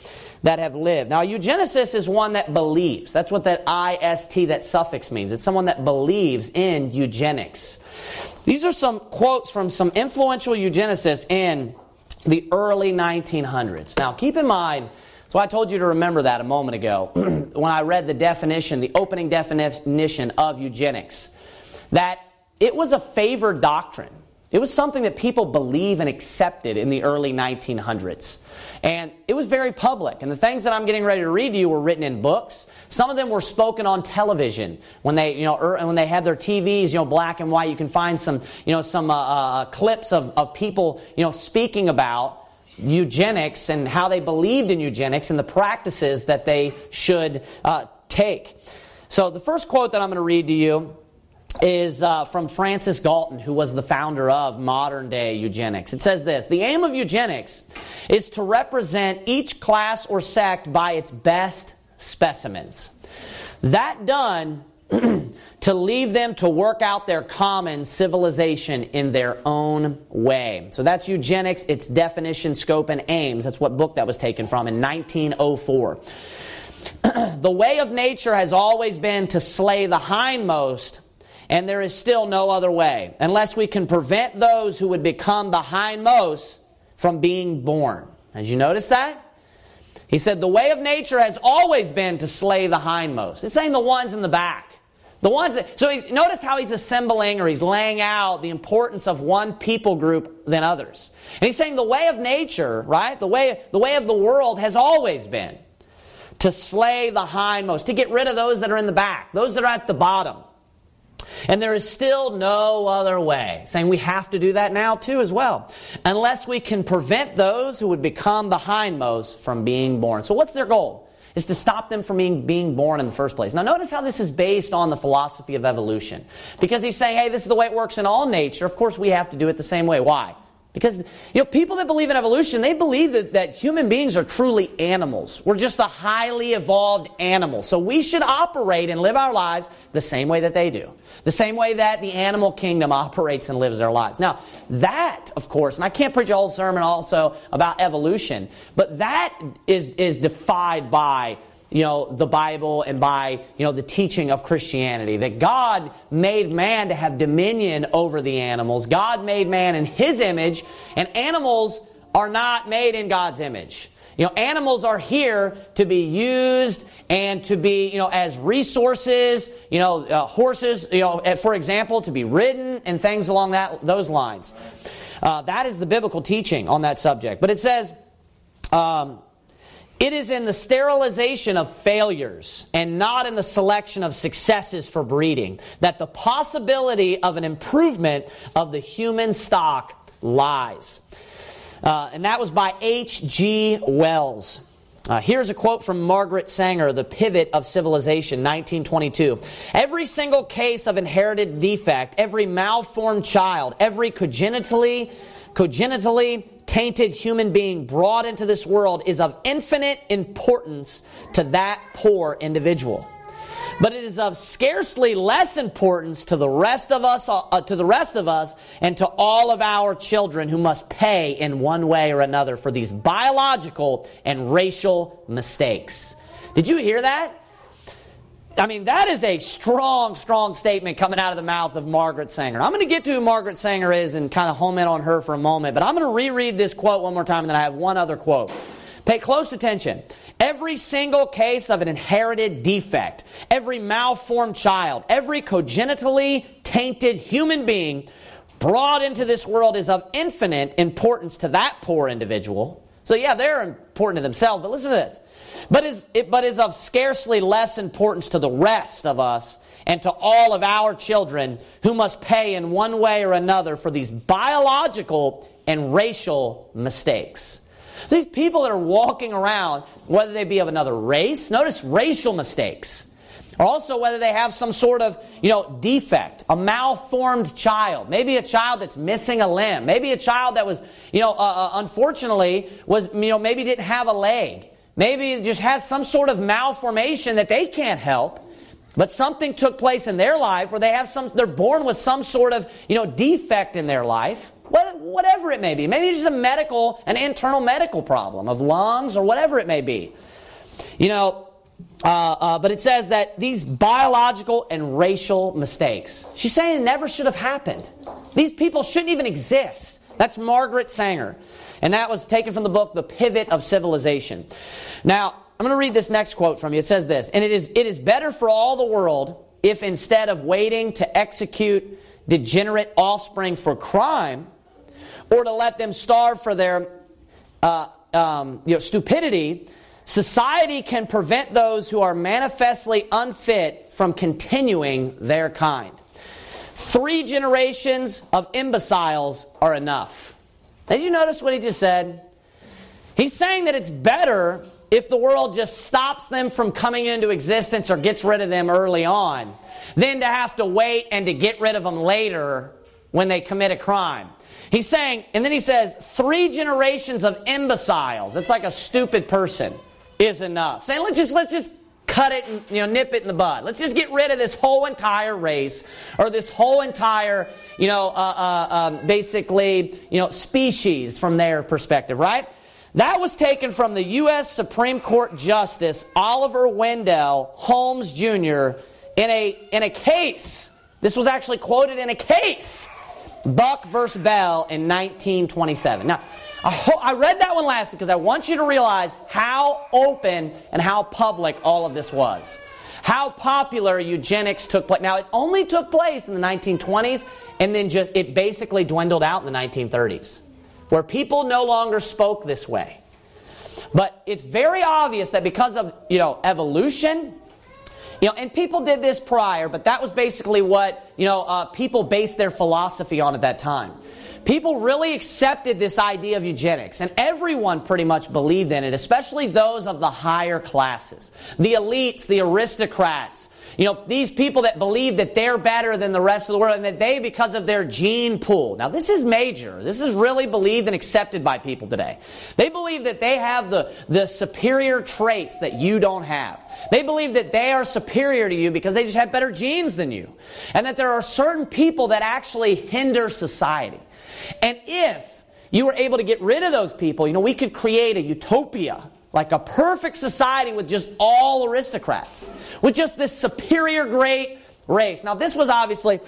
that have lived. Now, eugenicist is one that believes. That's what that IST, that suffix means. It's someone that believes in eugenics. These are some quotes from some influential eugenicists in the early 1900s. Now, keep in mind, so I told you to remember that a moment ago when I read the definition, the opening definition of eugenics, that it was a favored doctrine. It was something that people believe and accepted in the early 1900s. And it was very public. And the things that I'm getting ready to read to you were written in books. Some of them were spoken on television when they, you know, er, when they had their TVs, you know, black and white. You can find some, you know, some uh, uh, clips of, of people, you know, speaking about eugenics and how they believed in eugenics and the practices that they should uh, take. So the first quote that I'm going to read to you is uh, from Francis Galton, who was the founder of modern day eugenics. It says this The aim of eugenics is to represent each class or sect by its best specimens. That done, to leave them to work out their common civilization in their own way. So that's eugenics, its definition, scope, and aims. That's what book that was taken from in 1904. the way of nature has always been to slay the hindmost and there is still no other way, unless we can prevent those who would become the hindmost from being born. Did you notice that? He said, The way of nature has always been to slay the hindmost. It's saying the ones in the back. The ones that, so notice how he's assembling or he's laying out the importance of one people group than others. And he's saying the way of nature, right? The way, the way of the world has always been to slay the hindmost, to get rid of those that are in the back, those that are at the bottom. And there is still no other way. Saying we have to do that now too as well. Unless we can prevent those who would become the hindmost from being born. So what's their goal? Is to stop them from being, being born in the first place. Now notice how this is based on the philosophy of evolution. Because he's saying, hey, this is the way it works in all nature. Of course we have to do it the same way. Why? Because, you know, people that believe in evolution, they believe that, that human beings are truly animals. We're just a highly evolved animal. So we should operate and live our lives the same way that they do. The same way that the animal kingdom operates and lives their lives. Now, that, of course, and I can't preach a whole sermon also about evolution, but that is, is defied by you know, the Bible and by, you know, the teaching of Christianity. That God made man to have dominion over the animals. God made man in his image, and animals are not made in God's image. You know, animals are here to be used and to be, you know, as resources, you know, uh, horses, you know, for example, to be ridden and things along that, those lines. Uh, that is the biblical teaching on that subject. But it says, um, it is in the sterilization of failures and not in the selection of successes for breeding that the possibility of an improvement of the human stock lies. Uh, and that was by H.G. Wells. Uh, here's a quote from Margaret Sanger, The Pivot of Civilization, 1922. Every single case of inherited defect, every malformed child, every congenitally, congenitally tainted human being brought into this world is of infinite importance to that poor individual. But it is of scarcely less importance to the rest of us, uh, to the rest of us, and to all of our children who must pay in one way or another for these biological and racial mistakes. Did you hear that? I mean, that is a strong, strong statement coming out of the mouth of Margaret Sanger. I'm going to get to who Margaret Sanger is and kind of home in on her for a moment, but I'm going to reread this quote one more time and then I have one other quote. Pay close attention. Every single case of an inherited defect, every malformed child, every congenitally tainted human being brought into this world is of infinite importance to that poor individual. So, yeah, they're important to themselves, but listen to this but is, it, but is of scarcely less importance to the rest of us and to all of our children who must pay in one way or another for these biological and racial mistakes. These people that are walking around, whether they be of another race, notice racial mistakes, or also whether they have some sort of, you know, defect, a malformed child, maybe a child that's missing a limb, maybe a child that was, you know, uh, uh unfortunately was, you know, maybe didn't have a leg. Maybe it just has some sort of malformation that they can't help. But something took place in their life where they have some, they're born with some sort of, you know, defect in their life. What, whatever it may be. Maybe it's just a medical, an internal medical problem of lungs or whatever it may be. You know, uh, uh, but it says that these biological and racial mistakes, she's saying it never should have happened. These people shouldn't even exist. That's Margaret Sanger. And that was taken from the book, The Pivot of Civilization. Now, I'm going to read this next quote from you. It says this And it is, it is better for all the world if instead of waiting to execute degenerate offspring for crime, or to let them starve for their uh, um, you know, stupidity, society can prevent those who are manifestly unfit from continuing their kind. Three generations of imbeciles are enough. Did you notice what he just said? He's saying that it's better if the world just stops them from coming into existence or gets rid of them early on than to have to wait and to get rid of them later when they commit a crime. He's saying, and then he says, three generations of imbeciles, that's like a stupid person, is enough. Saying, let's just, let's just cut it and you know, nip it in the bud. Let's just get rid of this whole entire race or this whole entire, you know, uh, uh, um, basically, you know, species from their perspective, right? That was taken from the U.S. Supreme Court Justice Oliver Wendell Holmes Jr. in a, in a case. This was actually quoted in a case. Buck versus Bell in 1927. Now, I, ho- I read that one last because I want you to realize how open and how public all of this was. How popular eugenics took place. Now, it only took place in the 1920s, and then just it basically dwindled out in the 1930s, where people no longer spoke this way. But it's very obvious that because of you know evolution, you know, and people did this prior, but that was basically what you know uh, people based their philosophy on at that time. people really accepted this idea of eugenics, and everyone pretty much believed in it, especially those of the higher classes, the elites, the aristocrats. You know, these people that believe that they're better than the rest of the world and that they, because of their gene pool. Now, this is major. This is really believed and accepted by people today. They believe that they have the, the superior traits that you don't have. They believe that they are superior to you because they just have better genes than you. And that there are certain people that actually hinder society. And if you were able to get rid of those people, you know, we could create a utopia like a perfect society with just all aristocrats, with just this superior great race. Now, this was obviously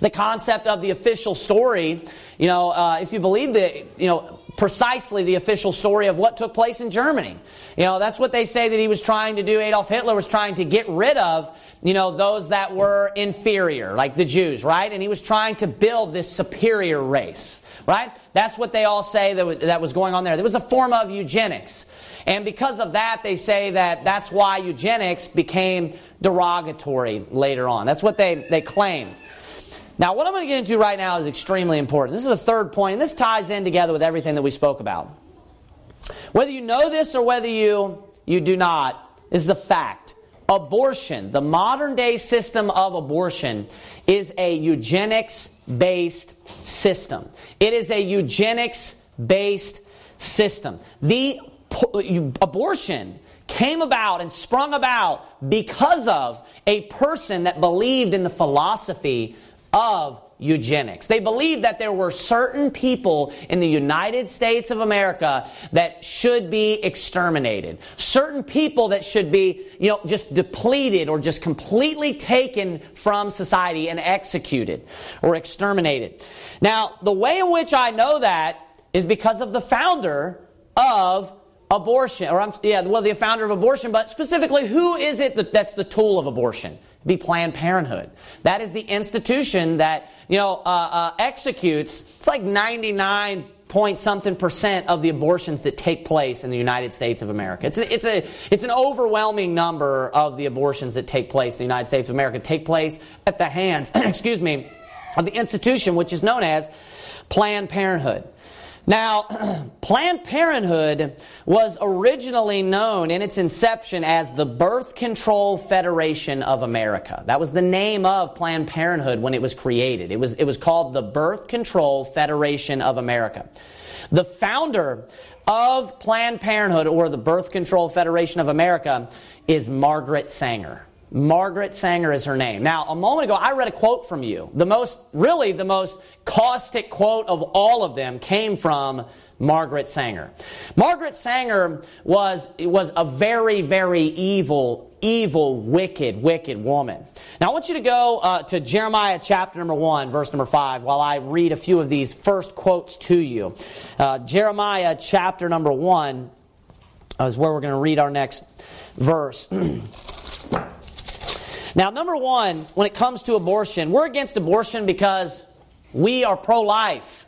the concept of the official story. You know, uh, if you believe the, you know, precisely the official story of what took place in Germany. You know, that's what they say that he was trying to do. Adolf Hitler was trying to get rid of, you know, those that were inferior, like the Jews, right? And he was trying to build this superior race right? That's what they all say that, was going on there. There was a form of eugenics. And because of that, they say that that's why eugenics became derogatory later on. That's what they, they claim. Now, what I'm going to get into right now is extremely important. This is the third point, and this ties in together with everything that we spoke about. Whether you know this or whether you, you do not, this is a fact. Abortion, the modern day system of abortion, is a eugenics based system. It is a eugenics based system. The abortion came about and sprung about because of a person that believed in the philosophy of eugenics. They believed that there were certain people in the United States of America that should be exterminated. Certain people that should be, you know, just depleted or just completely taken from society and executed or exterminated. Now, the way in which I know that is because of the founder of abortion, or I'm, yeah, well, the founder of abortion, but specifically, who is it that, that's the tool of abortion? Be Planned Parenthood. That is the institution that you know uh, uh, executes. It's like 99 point something percent of the abortions that take place in the United States of America. It's a, it's a it's an overwhelming number of the abortions that take place in the United States of America take place at the hands, excuse me, of the institution which is known as Planned Parenthood. Now, Planned Parenthood was originally known in its inception as the Birth Control Federation of America. That was the name of Planned Parenthood when it was created. It was, it was called the Birth Control Federation of America. The founder of Planned Parenthood or the Birth Control Federation of America is Margaret Sanger. Margaret Sanger is her name. Now, a moment ago, I read a quote from you. The most, really, the most caustic quote of all of them came from Margaret Sanger. Margaret Sanger was, was a very, very evil, evil, wicked, wicked woman. Now, I want you to go uh, to Jeremiah chapter number 1, verse number 5, while I read a few of these first quotes to you. Uh, Jeremiah chapter number 1 is where we're going to read our next verse. Now, number one, when it comes to abortion, we're against abortion because we are pro life.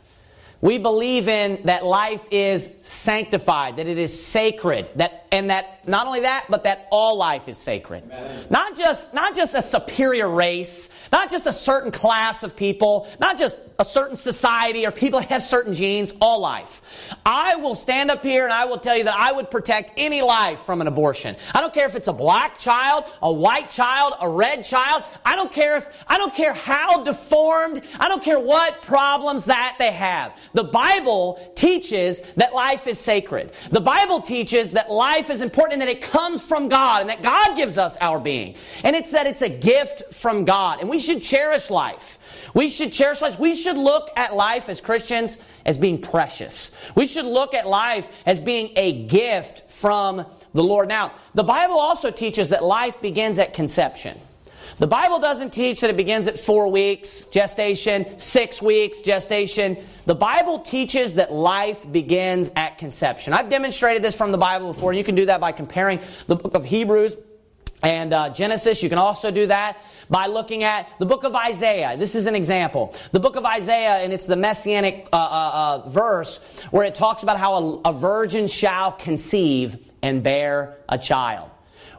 We believe in that life is sanctified, that it is sacred, that and that not only that, but that all life is sacred. Amen. Not just not just a superior race, not just a certain class of people, not just a certain society or people that have certain genes, all life. I will stand up here and I will tell you that I would protect any life from an abortion. I don't care if it's a black child, a white child, a red child. I don't care if I don't care how deformed, I don't care what problems that they have. The Bible teaches that life is sacred. The Bible teaches that life is important that it comes from God and that God gives us our being. And it's that it's a gift from God. And we should cherish life. We should cherish life. We should look at life as Christians as being precious. We should look at life as being a gift from the Lord. Now, the Bible also teaches that life begins at conception. The Bible doesn't teach that it begins at four weeks gestation, six weeks gestation. The Bible teaches that life begins at conception. I've demonstrated this from the Bible before. You can do that by comparing the book of Hebrews and uh, Genesis. You can also do that by looking at the book of Isaiah. This is an example. The book of Isaiah, and it's the messianic uh, uh, uh verse where it talks about how a, a virgin shall conceive and bear a child.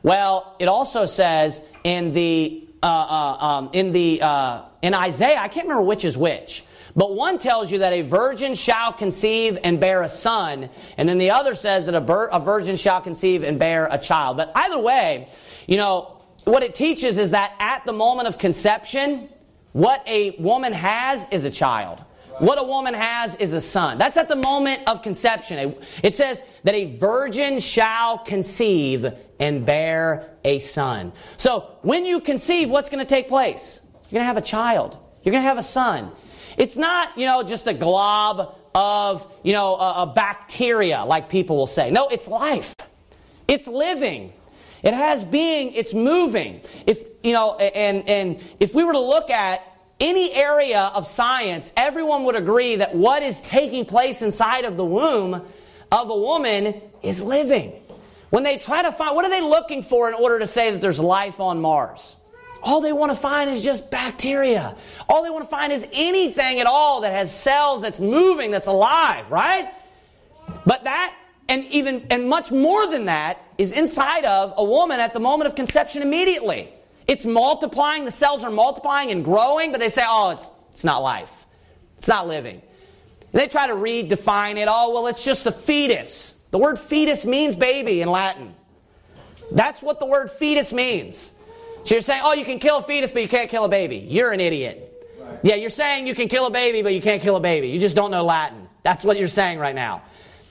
Well, it also says in the uh, uh, um, in the uh, in Isaiah, I can't remember which is which, But one tells you that a virgin shall conceive and bear a son, and then the other says that a, bir- a virgin shall conceive and bear a child. But either way, you know, what it teaches is that at the moment of conception, what a woman has is a child. What a woman has is a son. That's at the moment of conception. It says that a virgin shall conceive and bear a son. So when you conceive, what's going to take place? You're going to have a child. You're going to have a son. It's not, you know, just a glob of, you know, a, a bacteria, like people will say. No, it's life. It's living. It has being, it's moving. If, you know, and, and if we were to look at any area of science, everyone would agree that what is taking place inside of the womb of a woman is living. When they try to find, what are they looking for in order to say that there's life on Mars? All they want to find is just bacteria. All they want to find is anything at all that has cells, that's moving, that's alive, right? But that, and even, and much more than that, is inside of a woman at the moment of conception immediately. It's multiplying, the cells are multiplying and growing, but they say, oh, it's, it's not life. It's not living. And they try to redefine it. Oh, well, it's just a fetus. The word fetus means baby in Latin. That's what the word fetus means. So you're saying, oh, you can kill a fetus, but you can't kill a baby. You're an idiot. Right. Yeah, you're saying you can kill a baby, but you can't kill a baby. You just don't know Latin. That's what you're saying right now.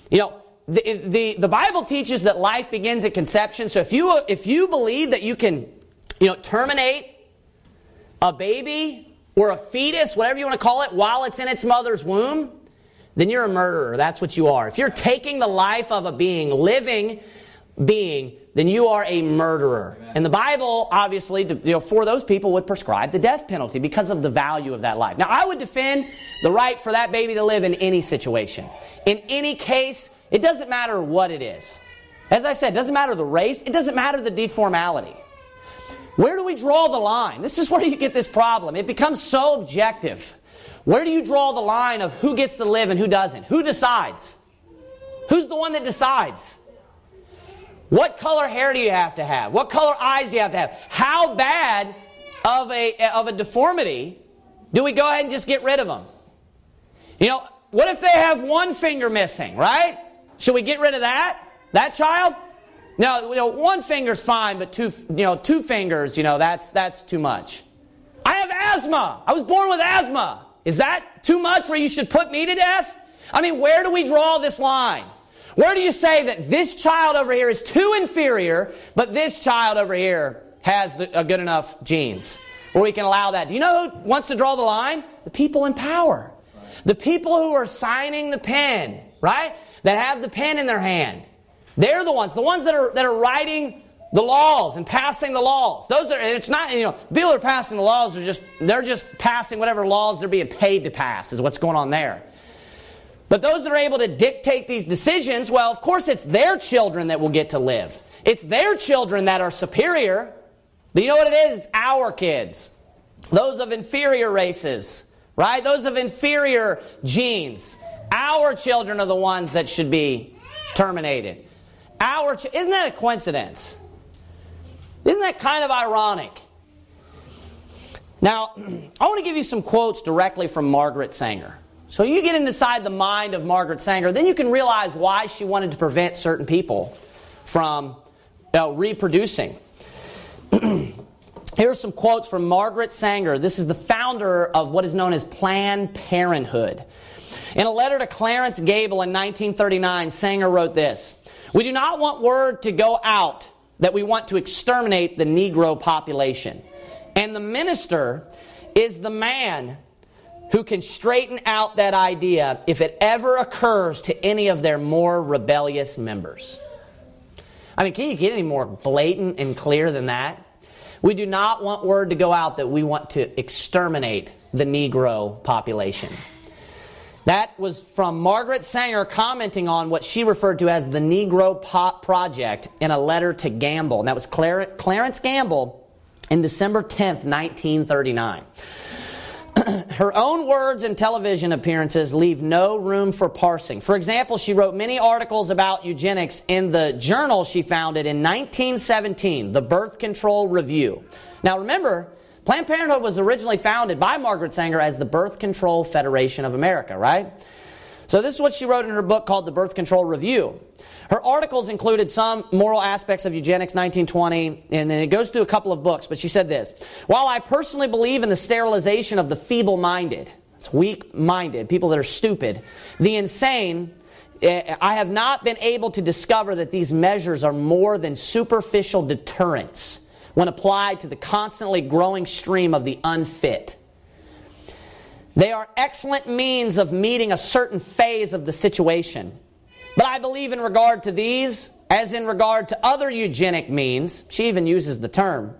You know, the, the, the Bible teaches that life begins at conception. So if you, if you believe that you can, you know, terminate a baby or a fetus, whatever you want to call it, while it's in its mother's womb, then you're a murderer. That's what you are. If you're taking the life of a being, living being, then you are a murderer. And the Bible, obviously, you know, for those people would prescribe the death penalty because of the value of that life. Now, I would defend the right for that baby to live in any situation. In any case, it doesn't matter what it is. As I said, it doesn't matter the race, it doesn't matter the deformality. Where do we draw the line? This is where you get this problem. It becomes so objective. Where do you draw the line of who gets to live and who doesn't? Who decides? Who's the one that decides? What color hair do you have to have? What color eyes do you have to have? How bad of a, of a deformity do we go ahead and just get rid of them? You know, what if they have one finger missing, right? Should we get rid of that? That child? No, you know, one finger's fine, but two, you know, two fingers, you know, that's, that's too much. I have asthma. I was born with asthma. Is that too much where you should put me to death? I mean, where do we draw this line? Where do you say that this child over here is too inferior, but this child over here has the, a good enough genes? Where we can allow that. Do you know who wants to draw the line? The people in power. The people who are signing the pen, right? That have the pen in their hand. They're the ones, the ones that are, that are writing the laws and passing the laws. Those are, and it's not, you know, people are passing the laws are just, they're just passing whatever laws they're being paid to pass, is what's going on there. But those that are able to dictate these decisions, well, of course, it's their children that will get to live. It's their children that are superior. But you know what it is? Our kids. Those of inferior races, right? Those of inferior genes. Our children are the ones that should be terminated. Our ch- isn't that a coincidence? Isn't that kind of ironic? Now, I want to give you some quotes directly from Margaret Sanger. So you get inside the mind of Margaret Sanger, then you can realize why she wanted to prevent certain people from know, reproducing. Here are some quotes from Margaret Sanger. This is the founder of what is known as Planned Parenthood. In a letter to Clarence Gamble in 1939, Sanger wrote this We do not want word to go out that we want to exterminate the Negro population. And the minister is the man who can straighten out that idea if it ever occurs to any of their more rebellious members. I mean, can you get any more blatant and clear than that? We do not want word to go out that we want to exterminate the Negro population. That was from Margaret Sanger commenting on what she referred to as the Negro Pop Project in a letter to Gamble. And that was Clarence Gamble in December 10th, 1939. her own words and television appearances leave no room for parsing. For example, she wrote many articles about eugenics in the journal she founded in 1917, the Birth Control Review. Now remember, Planned Parenthood was originally founded by Margaret Sanger as the Birth Control Federation of America, right? So this is what she wrote in her book called The Birth Control Review. Her articles included some moral aspects of eugenics 1920, and then it goes through a couple of books, but she said this While I personally believe in the sterilization of the feeble minded, it's weak minded, people that are stupid, the insane, eh, I have not been able to discover that these measures are more than superficial deterrents when applied to the constantly growing stream of the unfit. They are excellent means of meeting a certain phase of the situation. But I believe in regard to these, as in regard to other eugenic means, she even uses the term,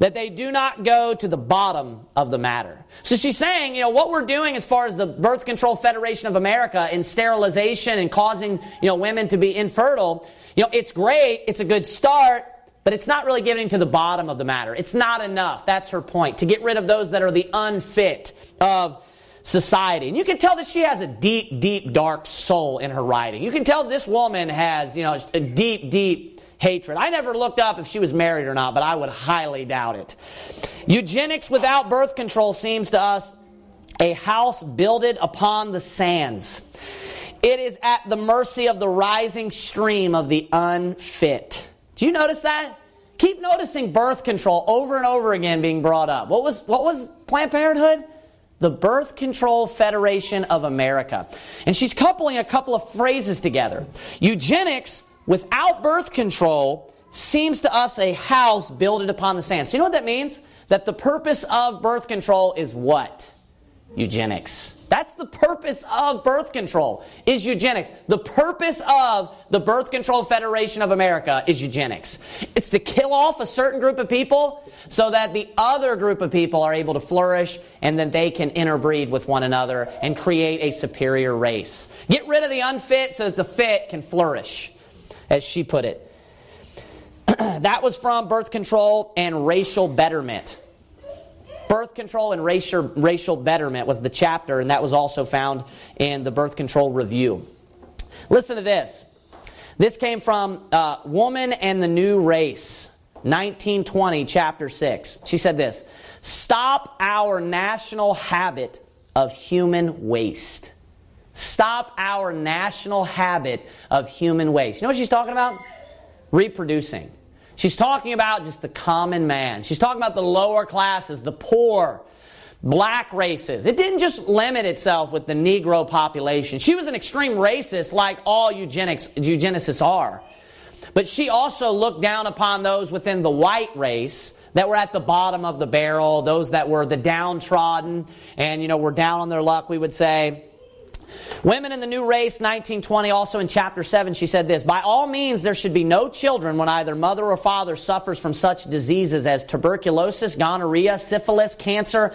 that they do not go to the bottom of the matter. So she's saying, you know, what we're doing as far as the Birth Control Federation of America in sterilization and causing, you know, women to be infertile, you know, it's great, it's a good start, but it's not really getting to the bottom of the matter. It's not enough. That's her point. To get rid of those that are the unfit of society. And you can tell that she has a deep, deep, dark soul in her writing. You can tell this woman has, you know, a deep, deep hatred. I never looked up if she was married or not, but I would highly doubt it. Eugenics without birth control seems to us a house builded upon the sands. It is at the mercy of the rising stream of the unfit. Do you notice that? Keep noticing birth control over and over again being brought up. What was what was Planned Parenthood? the Birth Control Federation of America. And she's coupling a couple of phrases together. Eugenics without birth control seems to us a house builded upon the sand. So, you know what that means? That the purpose of birth control is what? Eugenics. That's the purpose of birth control, is eugenics. The purpose of the Birth Control Federation of America is eugenics. It's to kill off a certain group of people so that the other group of people are able to flourish and then they can interbreed with one another and create a superior race. Get rid of the unfit so that the fit can flourish, as she put it. that was from birth control and racial betterment. Birth control and racial, racial betterment was the chapter, and that was also found in the birth control review. Listen to this. This came from uh, Woman and the New Race, 1920, chapter 6. She said this Stop our national habit of human waste. Stop our national habit of human waste. You know what she's talking about? Reproducing. She's talking about just the common man. She's talking about the lower classes, the poor, black races. It didn't just limit itself with the Negro population. She was an extreme racist like all eugenics, eugenicists are. But she also looked down upon those within the white race that were at the bottom of the barrel, those that were the downtrodden and, you know, were down on their luck, we would say. Woman and the New Race, 1920, also in chapter 7, she said this By all means, there should be no children when either mother or father suffers from such diseases as tuberculosis, gonorrhea, syphilis, cancer,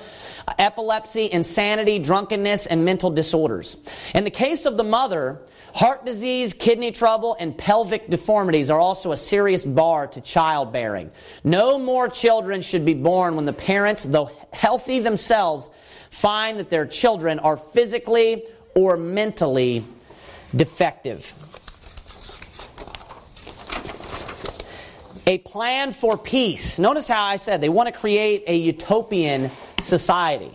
epilepsy, insanity, drunkenness, and mental disorders. In the case of the mother, Heart disease, kidney trouble, and pelvic deformities are also a serious bar to childbearing. No more children should be born when the parents, though healthy themselves, find that their children are physically or mentally defective. A plan for peace. Notice how I said they want to create a utopian society.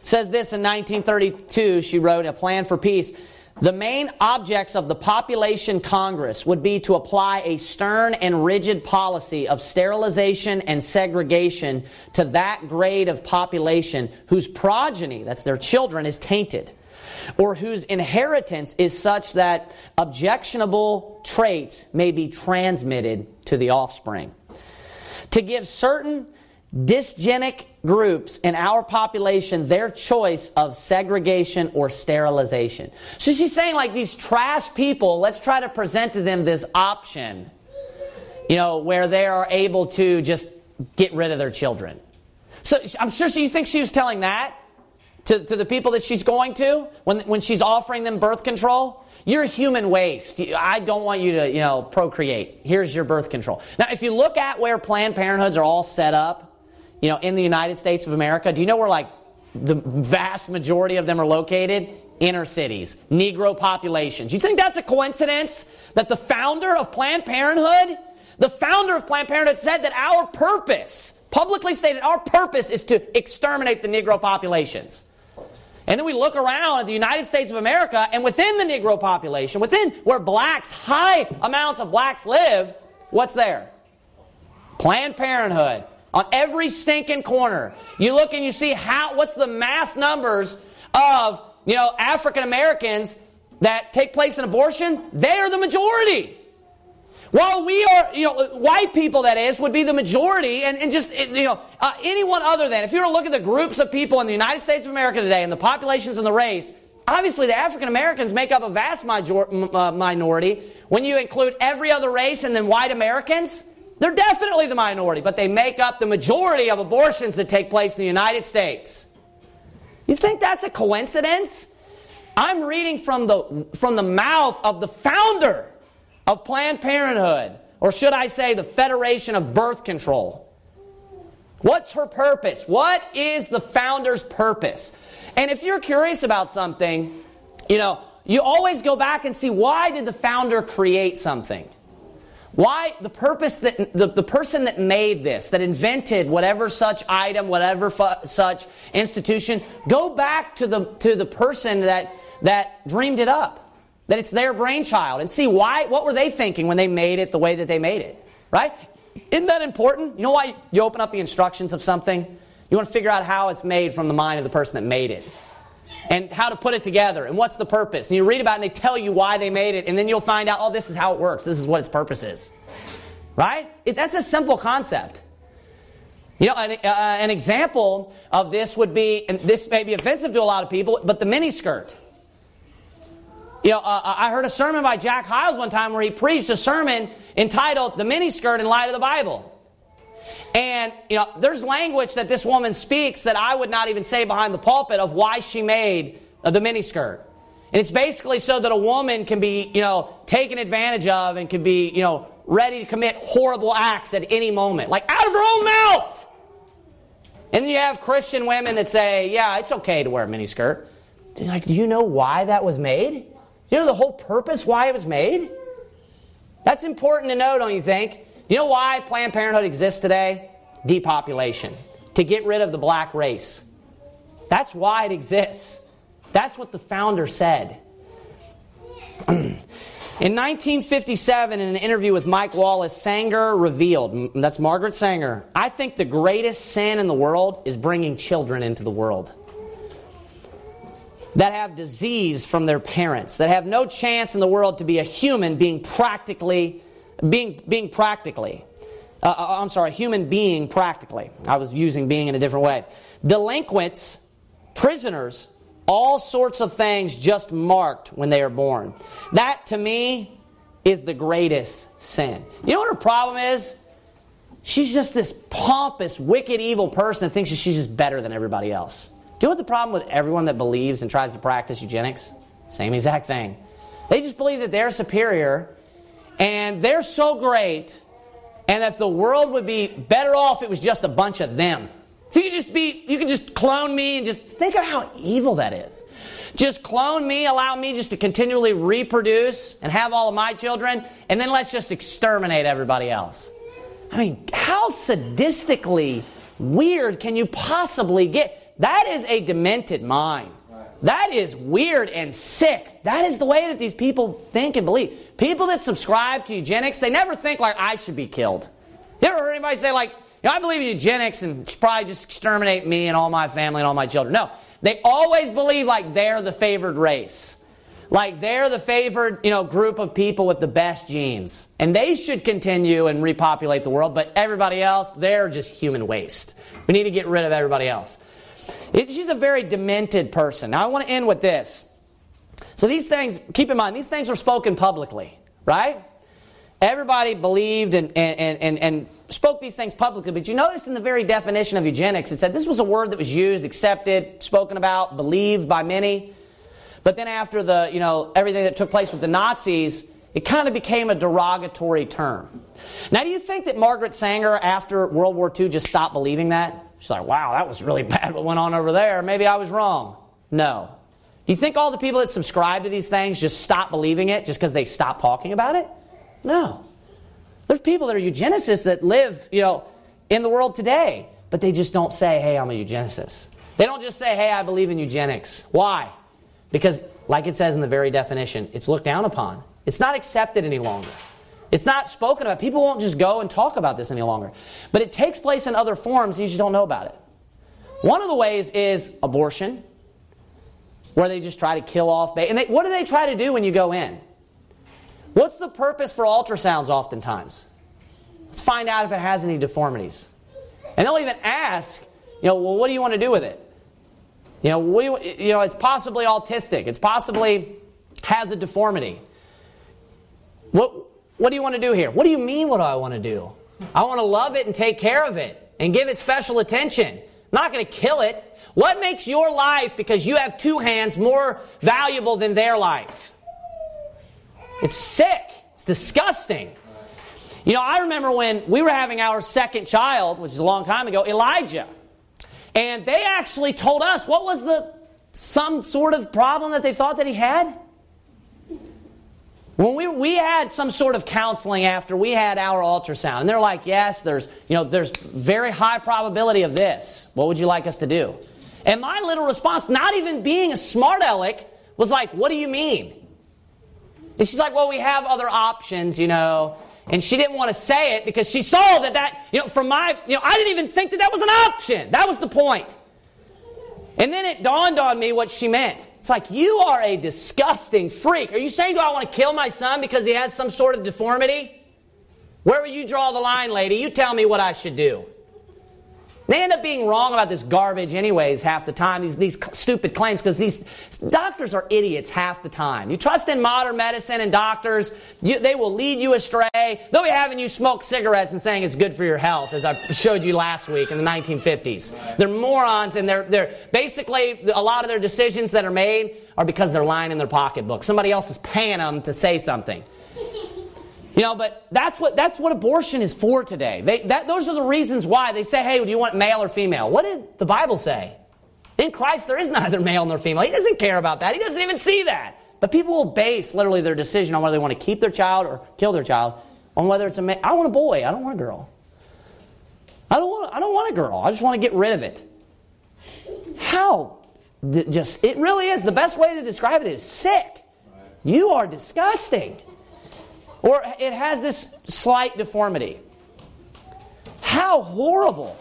It says this in 1932, she wrote, A Plan for Peace. The main objects of the Population Congress would be to apply a stern and rigid policy of sterilization and segregation to that grade of population whose progeny, that's their children, is tainted or whose inheritance is such that objectionable traits may be transmitted to the offspring. To give certain dysgenic groups in our population their choice of segregation or sterilization. So she's saying, like, these trash people, let's try to present to them this option, you know, where they are able to just get rid of their children. So I'm sure she, you think she was telling that? To, to the people that she's going to when, when she's offering them birth control? You're human waste. I don't want you to, you know, procreate. Here's your birth control. Now, if you look at where Planned Parenthoods are all set up, you know, in the United States of America, do you know where like the vast majority of them are located? Inner cities, Negro populations. You think that's a coincidence that the founder of Planned Parenthood, the founder of Planned Parenthood said that our purpose publicly stated, our purpose is to exterminate the Negro populations. And then we look around at the United States of America, and within the Negro population, within where blacks, high amounts of blacks live, what's there? Planned Parenthood. On every stinking corner. You look and you see how what's the mass numbers of, you know, African Americans that take place in abortion? They are the majority. While we are, you know, white people, that is, would be the majority, and, and just, you know, uh, anyone other than, if you were to look at the groups of people in the United States of America today and the populations and the race, obviously the African Americans make up a vast major, uh, minority. When you include every other race and then white Americans, they're definitely the minority, but they make up the majority of abortions that take place in the United States. You think that's a coincidence? I'm reading from the, from the mouth of the founder of Planned Parenthood, or should I say the Federation of Birth Control. What's her purpose? What is the founder's purpose? And if you're curious about something, you know, you always go back and see why did the founder create something? Why the purpose that the, the person that made this, that invented whatever such item, whatever fu- such institution, go back to the to the person that that dreamed it up, that it's their brainchild, and see why. What were they thinking when they made it the way that they made it? Right? Isn't that important? You know why you open up the instructions of something? You want to figure out how it's made from the mind of the person that made it and how to put it together and what's the purpose. And you read about it and they tell you why they made it, and then you'll find out, oh, this is how it works. This is what its purpose is. Right? It, that's a simple concept. You know, an, uh, an, example of this would be, and this may be offensive to a lot of people, but the miniskirt. You know, uh, I heard a sermon by Jack Hyles one time where he preached a sermon entitled "The Miniskirt in Light of the Bible." And, you know, there's language that this woman speaks that I would not even say behind the pulpit of why she made the miniskirt. And it's basically so that a woman can be, you know, taken advantage of and can be, you know, ready to commit horrible acts at any moment, like out of her own mouth. And then you have Christian women that say, yeah, it's okay to wear a miniskirt. Like, do you know why that was made? You know the whole purpose why it was made? That's important to know, don't you think? You know why Planned Parenthood exists today? Depopulation. To get rid of the black race. That's why it exists. That's what the founder said. In 1957, in an interview with Mike Wallace, Sanger revealed that's Margaret Sanger. I think the greatest sin in the world is bringing children into the world that have disease from their parents, that have no chance in the world to be a human being practically being, being practically. Uh, uh, I'm sorry, a human being practically. I was using being in a different way. Delinquents, prisoners, all sorts of things just marked when they are born. That to me is the greatest sin. You know what her problem is? She's just this pompous, wicked, evil person that thinks that she's just better than everybody else. Do you know what the problem with everyone that believes and tries to practice eugenics? Same exact thing. They just believe that they're superior and they're so great, and that the world would be better off if it was just a bunch of them. If you just be, you could just clone me and just think of how evil that is. Just clone me, allow me just to continually reproduce and have all of my children, and then let's just exterminate everybody else. I mean, how sadistically weird can you possibly get? That is a demented mind. That is weird and sick. That is the way that these people think and believe. People that subscribe to eugenics, they never think like I should be killed. You ever heard anybody say like, you know, I believe in eugenics and probably just exterminate me and all my family and all my children? No. They always believe like they're the favored race. Like they're the favored, you know, group of people with the best genes. And they should continue and repopulate the world, but everybody else, they're just human waste. We need to get rid of everybody else. It, she's a very demented person. Now, I want to end with this. So, these things, keep in mind, these things are spoken publicly, right? Everybody believed and, and, and, and spoke these things publicly, but you notice in the very definition of eugenics, it said this was a word that was used, accepted, spoken about, believed by many. But then after the, you know, everything that took place with the Nazis, it kind of became a derogatory term. Now, do you think that Margaret Sanger, after World War II, just stopped believing that? She's like, wow, that was really bad what went on over there. Maybe I was wrong. No. Do You think all the people that subscribe to these things just stop believing it just because they stop talking about it? No. There's people that are eugenicists that live, you know, in the world today, but they just don't say, hey, I'm a eugenicist. They don't just say, hey, I believe in eugenics. Why? Because, like it says in the very definition, it's looked down upon. It's not accepted any longer. It's not spoken about. People won't just go and talk about this any longer. But it takes place in other forms, you just don't know about it. One of the ways is abortion, where they just try to kill off babies. And they, what do they try to do when you go in? What's the purpose for ultrasounds oftentimes? Let's find out if it has any deformities. And they'll even ask, you know, well, what do you want to do with it? You know, you, you know, it's possibly autistic. It's possibly has a deformity. What, what do you want to do here? What do you mean, what do I want to do? I want to love it and take care of it and give it special attention. I'm not going to kill it. What makes your life, because you have two hands, more valuable than their life? It's sick. It's disgusting. You know, I remember when we were having our second child, which is a long time ago, Elijah. And they actually told us what was the some sort of problem that they thought that he had? When we, we had some sort of counseling after we had our ultrasound, and they're like, yes, there's, you know, there's very high probability of this. What would you like us to do? And my little response, not even being a smart aleck, was like, what do you mean? And she's like, well, we have other options, you know. And she didn't want to say it because she saw that that, you know, from my, you know, I didn't even think that that was an option. That was the point. And then it dawned on me what she meant. It's like, you are a disgusting freak. Are you saying, do I want to kill my son because he has some sort of deformity? Where will you draw the line, lady? You tell me what I should do. They end up being wrong about this garbage, anyways, half the time, these, these stupid claims, because these doctors are idiots half the time. You trust in modern medicine and doctors, you, they will lead you astray. They'll be having you smoke cigarettes and saying it's good for your health, as I showed you last week in the 1950s. They're morons, and they're, they're basically, a lot of their decisions that are made are because they're lying in their pocketbook. Somebody else is paying them to say something. You know, but that's what, that's what abortion is for today. They, that, those are the reasons why they say, hey, do you want male or female? What did the Bible say? In Christ, there is neither male nor female. He doesn't care about that. He doesn't even see that. But people will base literally their decision on whether they want to keep their child or kill their child on whether it's a man. I want a boy. I don't want a girl. I don't want, I don't want a girl. I just want to get rid of it. How? Just, it really is. The best way to describe it is sick. You are disgusting. Or it has this slight deformity. How horrible.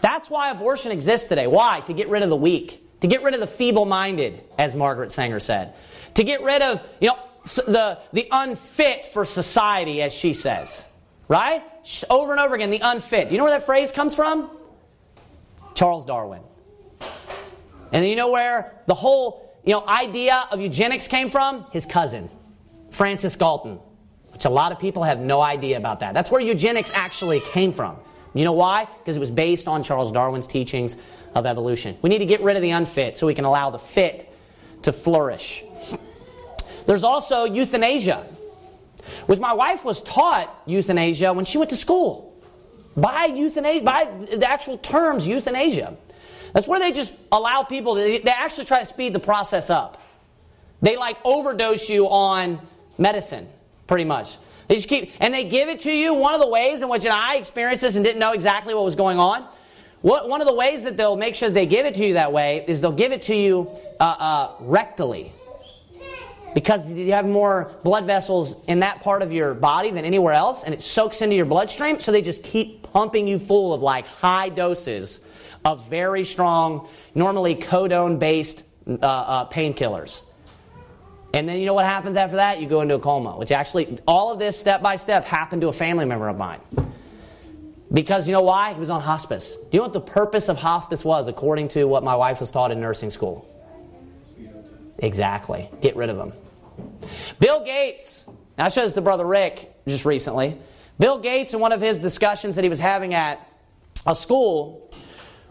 That's why abortion exists today. Why? To get rid of the weak, to get rid of the feeble minded, as Margaret Sanger said, to get rid of, you know, the, the unfit for society, as she says. Right? Over and over again, the unfit. You know where that phrase comes from? Charles Darwin. And you know where the whole you know, idea of eugenics came from? His cousin, Francis Galton which a lot of people have no idea about that. That's where eugenics actually came from. You know why? Because it was based on Charles Darwin's teachings of evolution. We need to get rid of the unfit so we can allow the fit to flourish. There's also euthanasia, which my wife was taught euthanasia when she went to school. By euthanasia, by the actual terms euthanasia. That's where they just allow people to, they actually try to speed the process up. They like overdose you on medicine pretty much. They just keep, and they give it to you. One of the ways in which I experienced this and didn't know exactly what was going on. What, one of the ways that they'll make sure they give it to you that way is they'll give it to you uh, uh, rectally. Because you have more blood vessels in that part of your body than anywhere else, and it soaks into your bloodstream, so they just keep pumping you full of like high doses of very strong, normally codone based uh, uh, painkillers. And then you know what happens after that? You go into a coma, which actually, all of this step by step happened to a family member of mine. Because you know why? He was on hospice. Do you know what the purpose of hospice was, according to what my wife was taught in nursing school? Exactly. Get rid of them. Bill Gates, I showed this to Brother Rick just recently. Bill Gates, in one of his discussions that he was having at a school,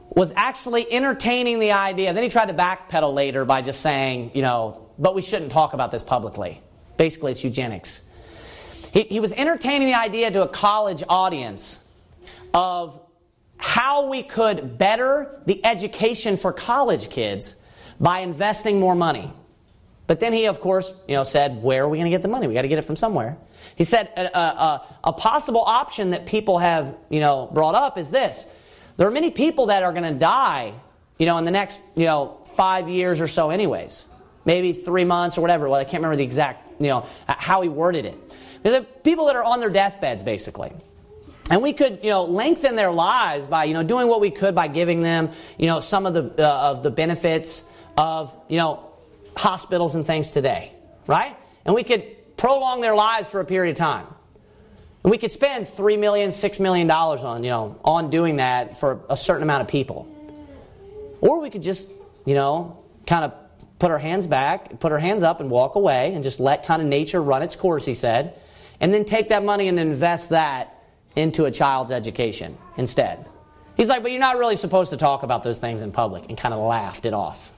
was actually entertaining the idea. Then he tried to backpedal later by just saying, you know, but we shouldn't talk about this publicly. Basically, it's eugenics. He, he was entertaining the idea to a college audience of how we could better the education for college kids by investing more money. But then he, of course, you know, said, "Where are we going to get the money? We got to get it from somewhere." He said a, a, a possible option that people have, you know, brought up is this. There are many people that are going to die, you know, in the next, you know, five years or so anyways. Maybe three months or whatever. Well, I can't remember the exact, you know, how he worded it. The people that are on their deathbeds, basically. And we could, you know, lengthen their lives by, you know, doing what we could by giving them, you know, some of the uh, of the benefits of, you know, hospitals and things today, right? And we could prolong their lives for a period of time. And we could spend three million, six million dollars on, you know, on doing that for a certain amount of people. Or we could just, you know, kind of put our hands back, put our hands up and walk away and just let kind of nature run its course, he said. And then take that money and invest that into a child's education instead. He's like, but you're not really supposed to talk about those things in public, and kind of laughed it off.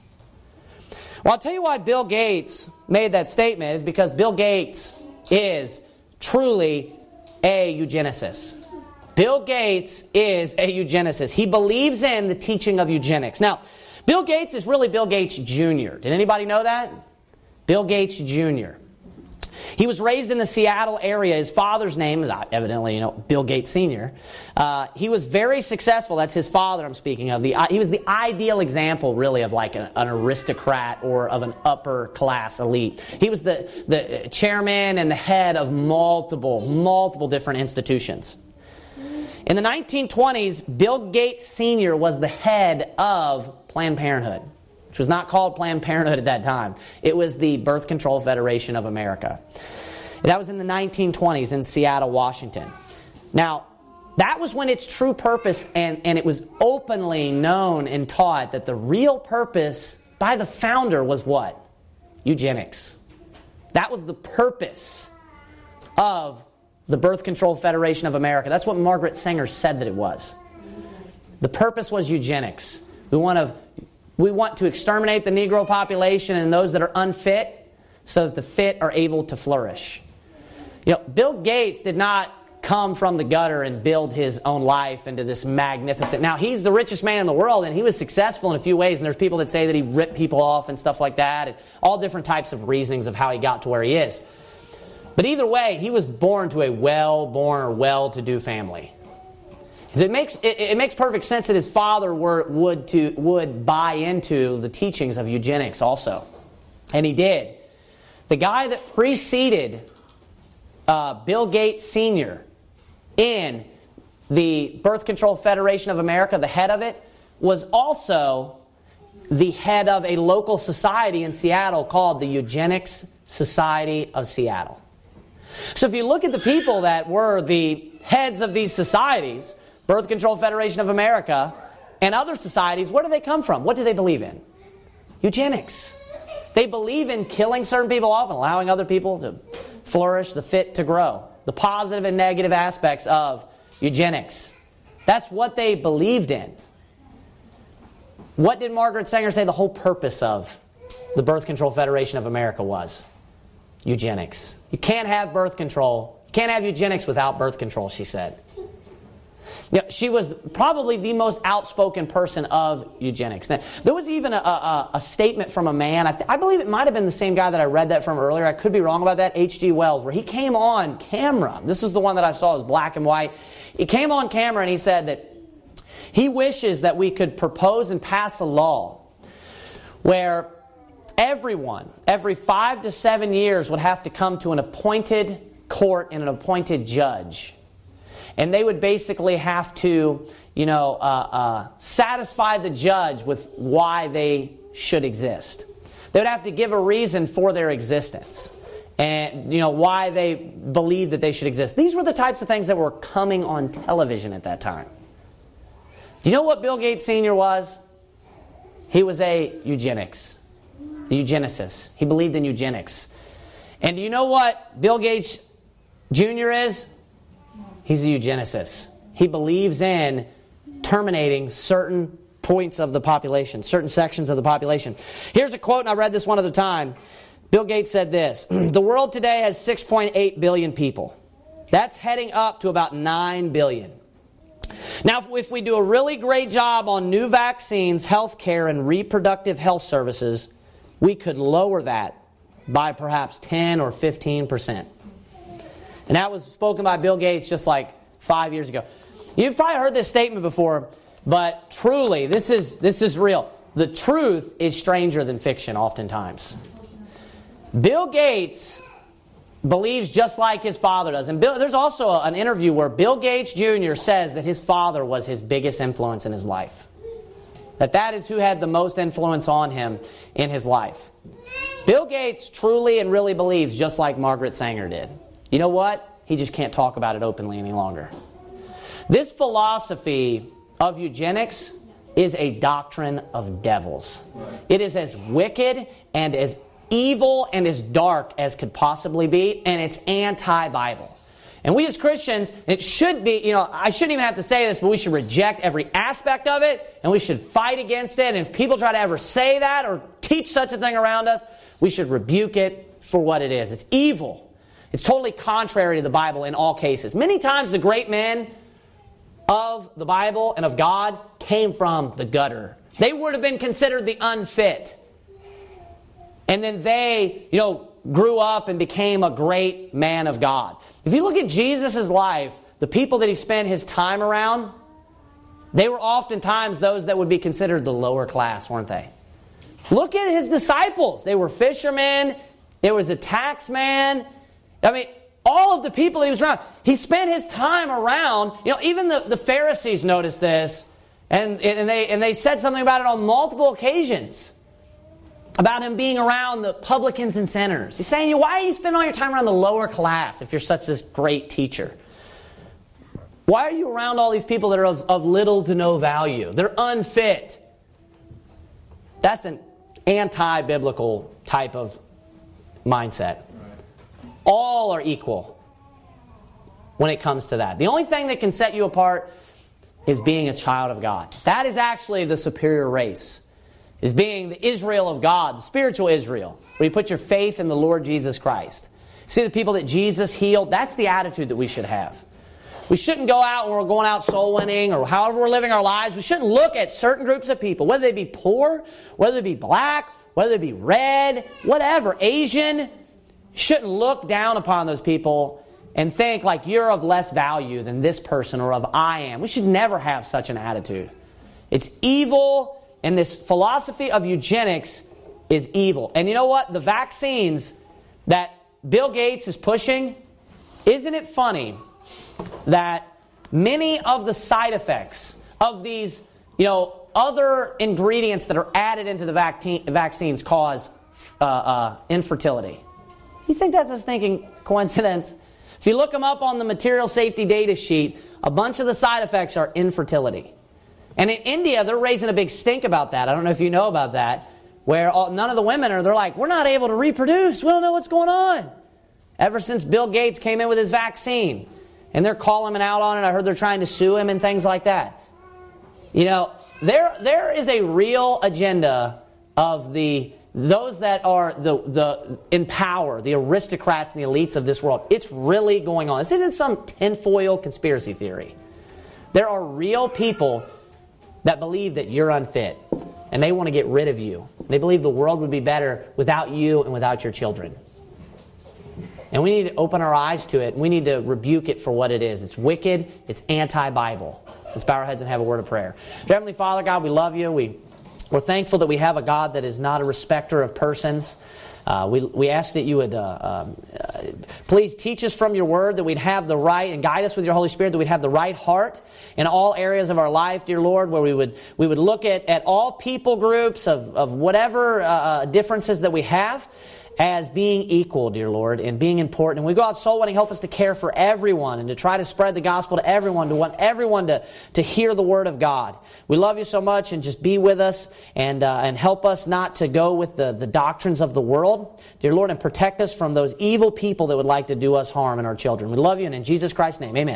Well, I'll tell you why Bill Gates made that statement is because Bill Gates is truly a eugenicist. Bill Gates is a eugenicist. He believes in the teaching of eugenics. Now, Bill Gates is really Bill Gates Jr. Did anybody know that? Bill Gates Jr. He was raised in the Seattle area. His father's name is evidently, you know, Bill Gates Sr. Uh, he was very successful. That's his father I'm speaking of. The, uh, he was the ideal example, really, of like an, an aristocrat or of an upper class elite. He was the, the chairman and the head of multiple, multiple different institutions. In the 1920s, Bill Gates Sr. was the head of Planned Parenthood which was not called Planned Parenthood at that time. It was the Birth Control Federation of America. That was in the 1920s in Seattle, Washington. Now, that was when its true purpose, and, and it was openly known and taught that the real purpose by the founder was what? Eugenics. That was the purpose of the Birth Control Federation of America. That's what Margaret Sanger said that it was. The purpose was eugenics. We want to we want to exterminate the Negro population and those that are unfit so that the fit are able to flourish. You know, Bill Gates did not come from the gutter and build his own life into this magnificent. Now, he's the richest man in the world and he was successful in a few ways. And there's people that say that he ripped people off and stuff like that, and all different types of reasonings of how he got to where he is. But either way, he was born to a well born or well to do family. It makes, it, it, makes perfect sense that his father were, would, to, would buy into the teachings of eugenics also. And he did. The guy that preceded uh, Bill Gates Sr. in the Birth Control Federation of America, the head of it, was also the head of a local society in Seattle called the Eugenics Society of Seattle. So if you look at the people that were the heads of these societies, Birth Control Federation of America, and other societies, where do they come from? What do they believe in? Eugenics. They believe in killing certain people off and allowing other people to flourish, the fit to grow. The positive and negative aspects of eugenics. That's what they believed in. What did Margaret Sanger say the whole purpose of the Birth Control Federation of America was? Eugenics. You can't have birth control. You can't have eugenics without birth control, she said. Yeah, she was probably the most outspoken person of eugenics. Now, there was even a, a, a statement from a man, I, th- I, believe it might have been the same guy that I read that from earlier. I could be wrong about that, H.G. Wells, where he came on camera. This is the one that I saw, it was black and white. He came on camera and he said that he wishes that we could propose and pass a law where everyone, every five to seven years, would have to come to an appointed court and an appointed judge and they would basically have to, you know, uh, uh, satisfy the judge with why they should exist. They would have to give a reason for their existence and you know why they believe that they should exist. These were the types of things that were coming on television at that time. Do you know what Bill Gates Sr. was? He was a eugenics, eugenicist. He believed in eugenics. And do you know what Bill Gates Jr. is? He's a eugenicist. He believes in terminating certain points of the population, certain sections of the population. Here's a quote, and I read this one a time. Bill Gates said this The world today has 6.8 billion people. That's heading up to about 9 billion. Now, if we do a really great job on new vaccines, health care, and reproductive health services, we could lower that by perhaps 10 or 15 percent. And that was spoken by Bill Gates just like five years ago. You've probably heard this statement before, but truly, this is, this is real. The truth is stranger than fiction, oftentimes. Bill Gates believes just like his father does. And Bill, there's also a, an interview where Bill Gates Jr. says that his father was his biggest influence in his life. That that is who had the most influence on him in his life. Bill Gates truly and really believes just like Margaret Sanger did. You know what? He just can't talk about it openly any longer. This philosophy of eugenics is a doctrine of devils. It is as wicked and as evil and as dark as could possibly be, and it's anti Bible. And we as Christians, it should be, you know, I shouldn't even have to say this, but we should reject every aspect of it and we should fight against it. And if people try to ever say that or teach such a thing around us, we should rebuke it for what it is. It's evil. It's totally contrary to the Bible in all cases. Many times the great men of the Bible and of God came from the gutter. They would have been considered the unfit. And then they, you know, grew up and became a great man of God. If you look at Jesus' life, the people that he spent his time around, they were oftentimes those that would be considered the lower class, weren't they? Look at his disciples. They were fishermen, there was a tax man. I mean, all of the people that he was around, he spent his time around. You know, even the, the Pharisees noticed this, and, and, they, and they said something about it on multiple occasions about him being around the publicans and sinners. He's saying, why are you spending all your time around the lower class if you're such this great teacher? Why are you around all these people that are of, of little to no value? They're unfit. That's an anti biblical type of mindset. All are equal when it comes to that. The only thing that can set you apart is being a child of God. That is actually the superior race is being the Israel of God, the spiritual Israel, where you put your faith in the Lord Jesus Christ. See the people that Jesus healed? That's the attitude that we should have. We shouldn't go out when we're going out soul winning or however we're living our lives. We shouldn't look at certain groups of people, whether they be poor, whether they be black, whether they be red, whatever, Asian. Shouldn't look down upon those people and think like you're of less value than this person or of I am. We should never have such an attitude. It's evil and this philosophy of eugenics is evil. And you know what? The vaccines that Bill Gates is pushing, isn't it funny that many of the side effects of these, you know, other ingredients that are added into the vac- vaccines cause uh, uh, infertility? You think that's a stinking coincidence? If you look them up on the material safety data sheet, a bunch of the side effects are infertility. And in India, they're raising a big stink about that. I don't know if you know about that, where all, none of the women are, they're like, we're not able to reproduce. We don't know what's going on. Ever since Bill Gates came in with his vaccine. And they're calling him out on it. I heard they're trying to sue him and things like that. You know, there, there is a real agenda of the those that are the, the in power, the aristocrats and the elites of this world. It's really going on. This isn't some tinfoil conspiracy theory. There are real people that believe that you're unfit and they want to get rid of you. They believe the world would be better without you and without your children. And we need to open our eyes to it. We need to rebuke it for what it is. It's wicked, it's anti Bible. Let's bow our heads and have a word of prayer. Heavenly Father, God, we love you. We, we're thankful that we have a God that is not a respecter of persons. Uh, we, we ask that you would uh, uh, please teach us from your word that we'd have the right and guide us with your Holy Spirit that we'd have the right heart in all areas of our life, dear Lord, where we would, we would look at, at all people groups of, of whatever uh, uh, differences that we have as being equal, dear Lord, and being important. And we go out soul winning, help us to care for everyone and to try to spread the gospel to everyone, to want everyone to, to hear the word of God. We love you so much and just be with us and, uh, and help us not to go with the, the doctrines of the world, dear Lord, and protect us from those evil people that would like to do us harm and our children. We love you and in Jesus Christ's name, amen.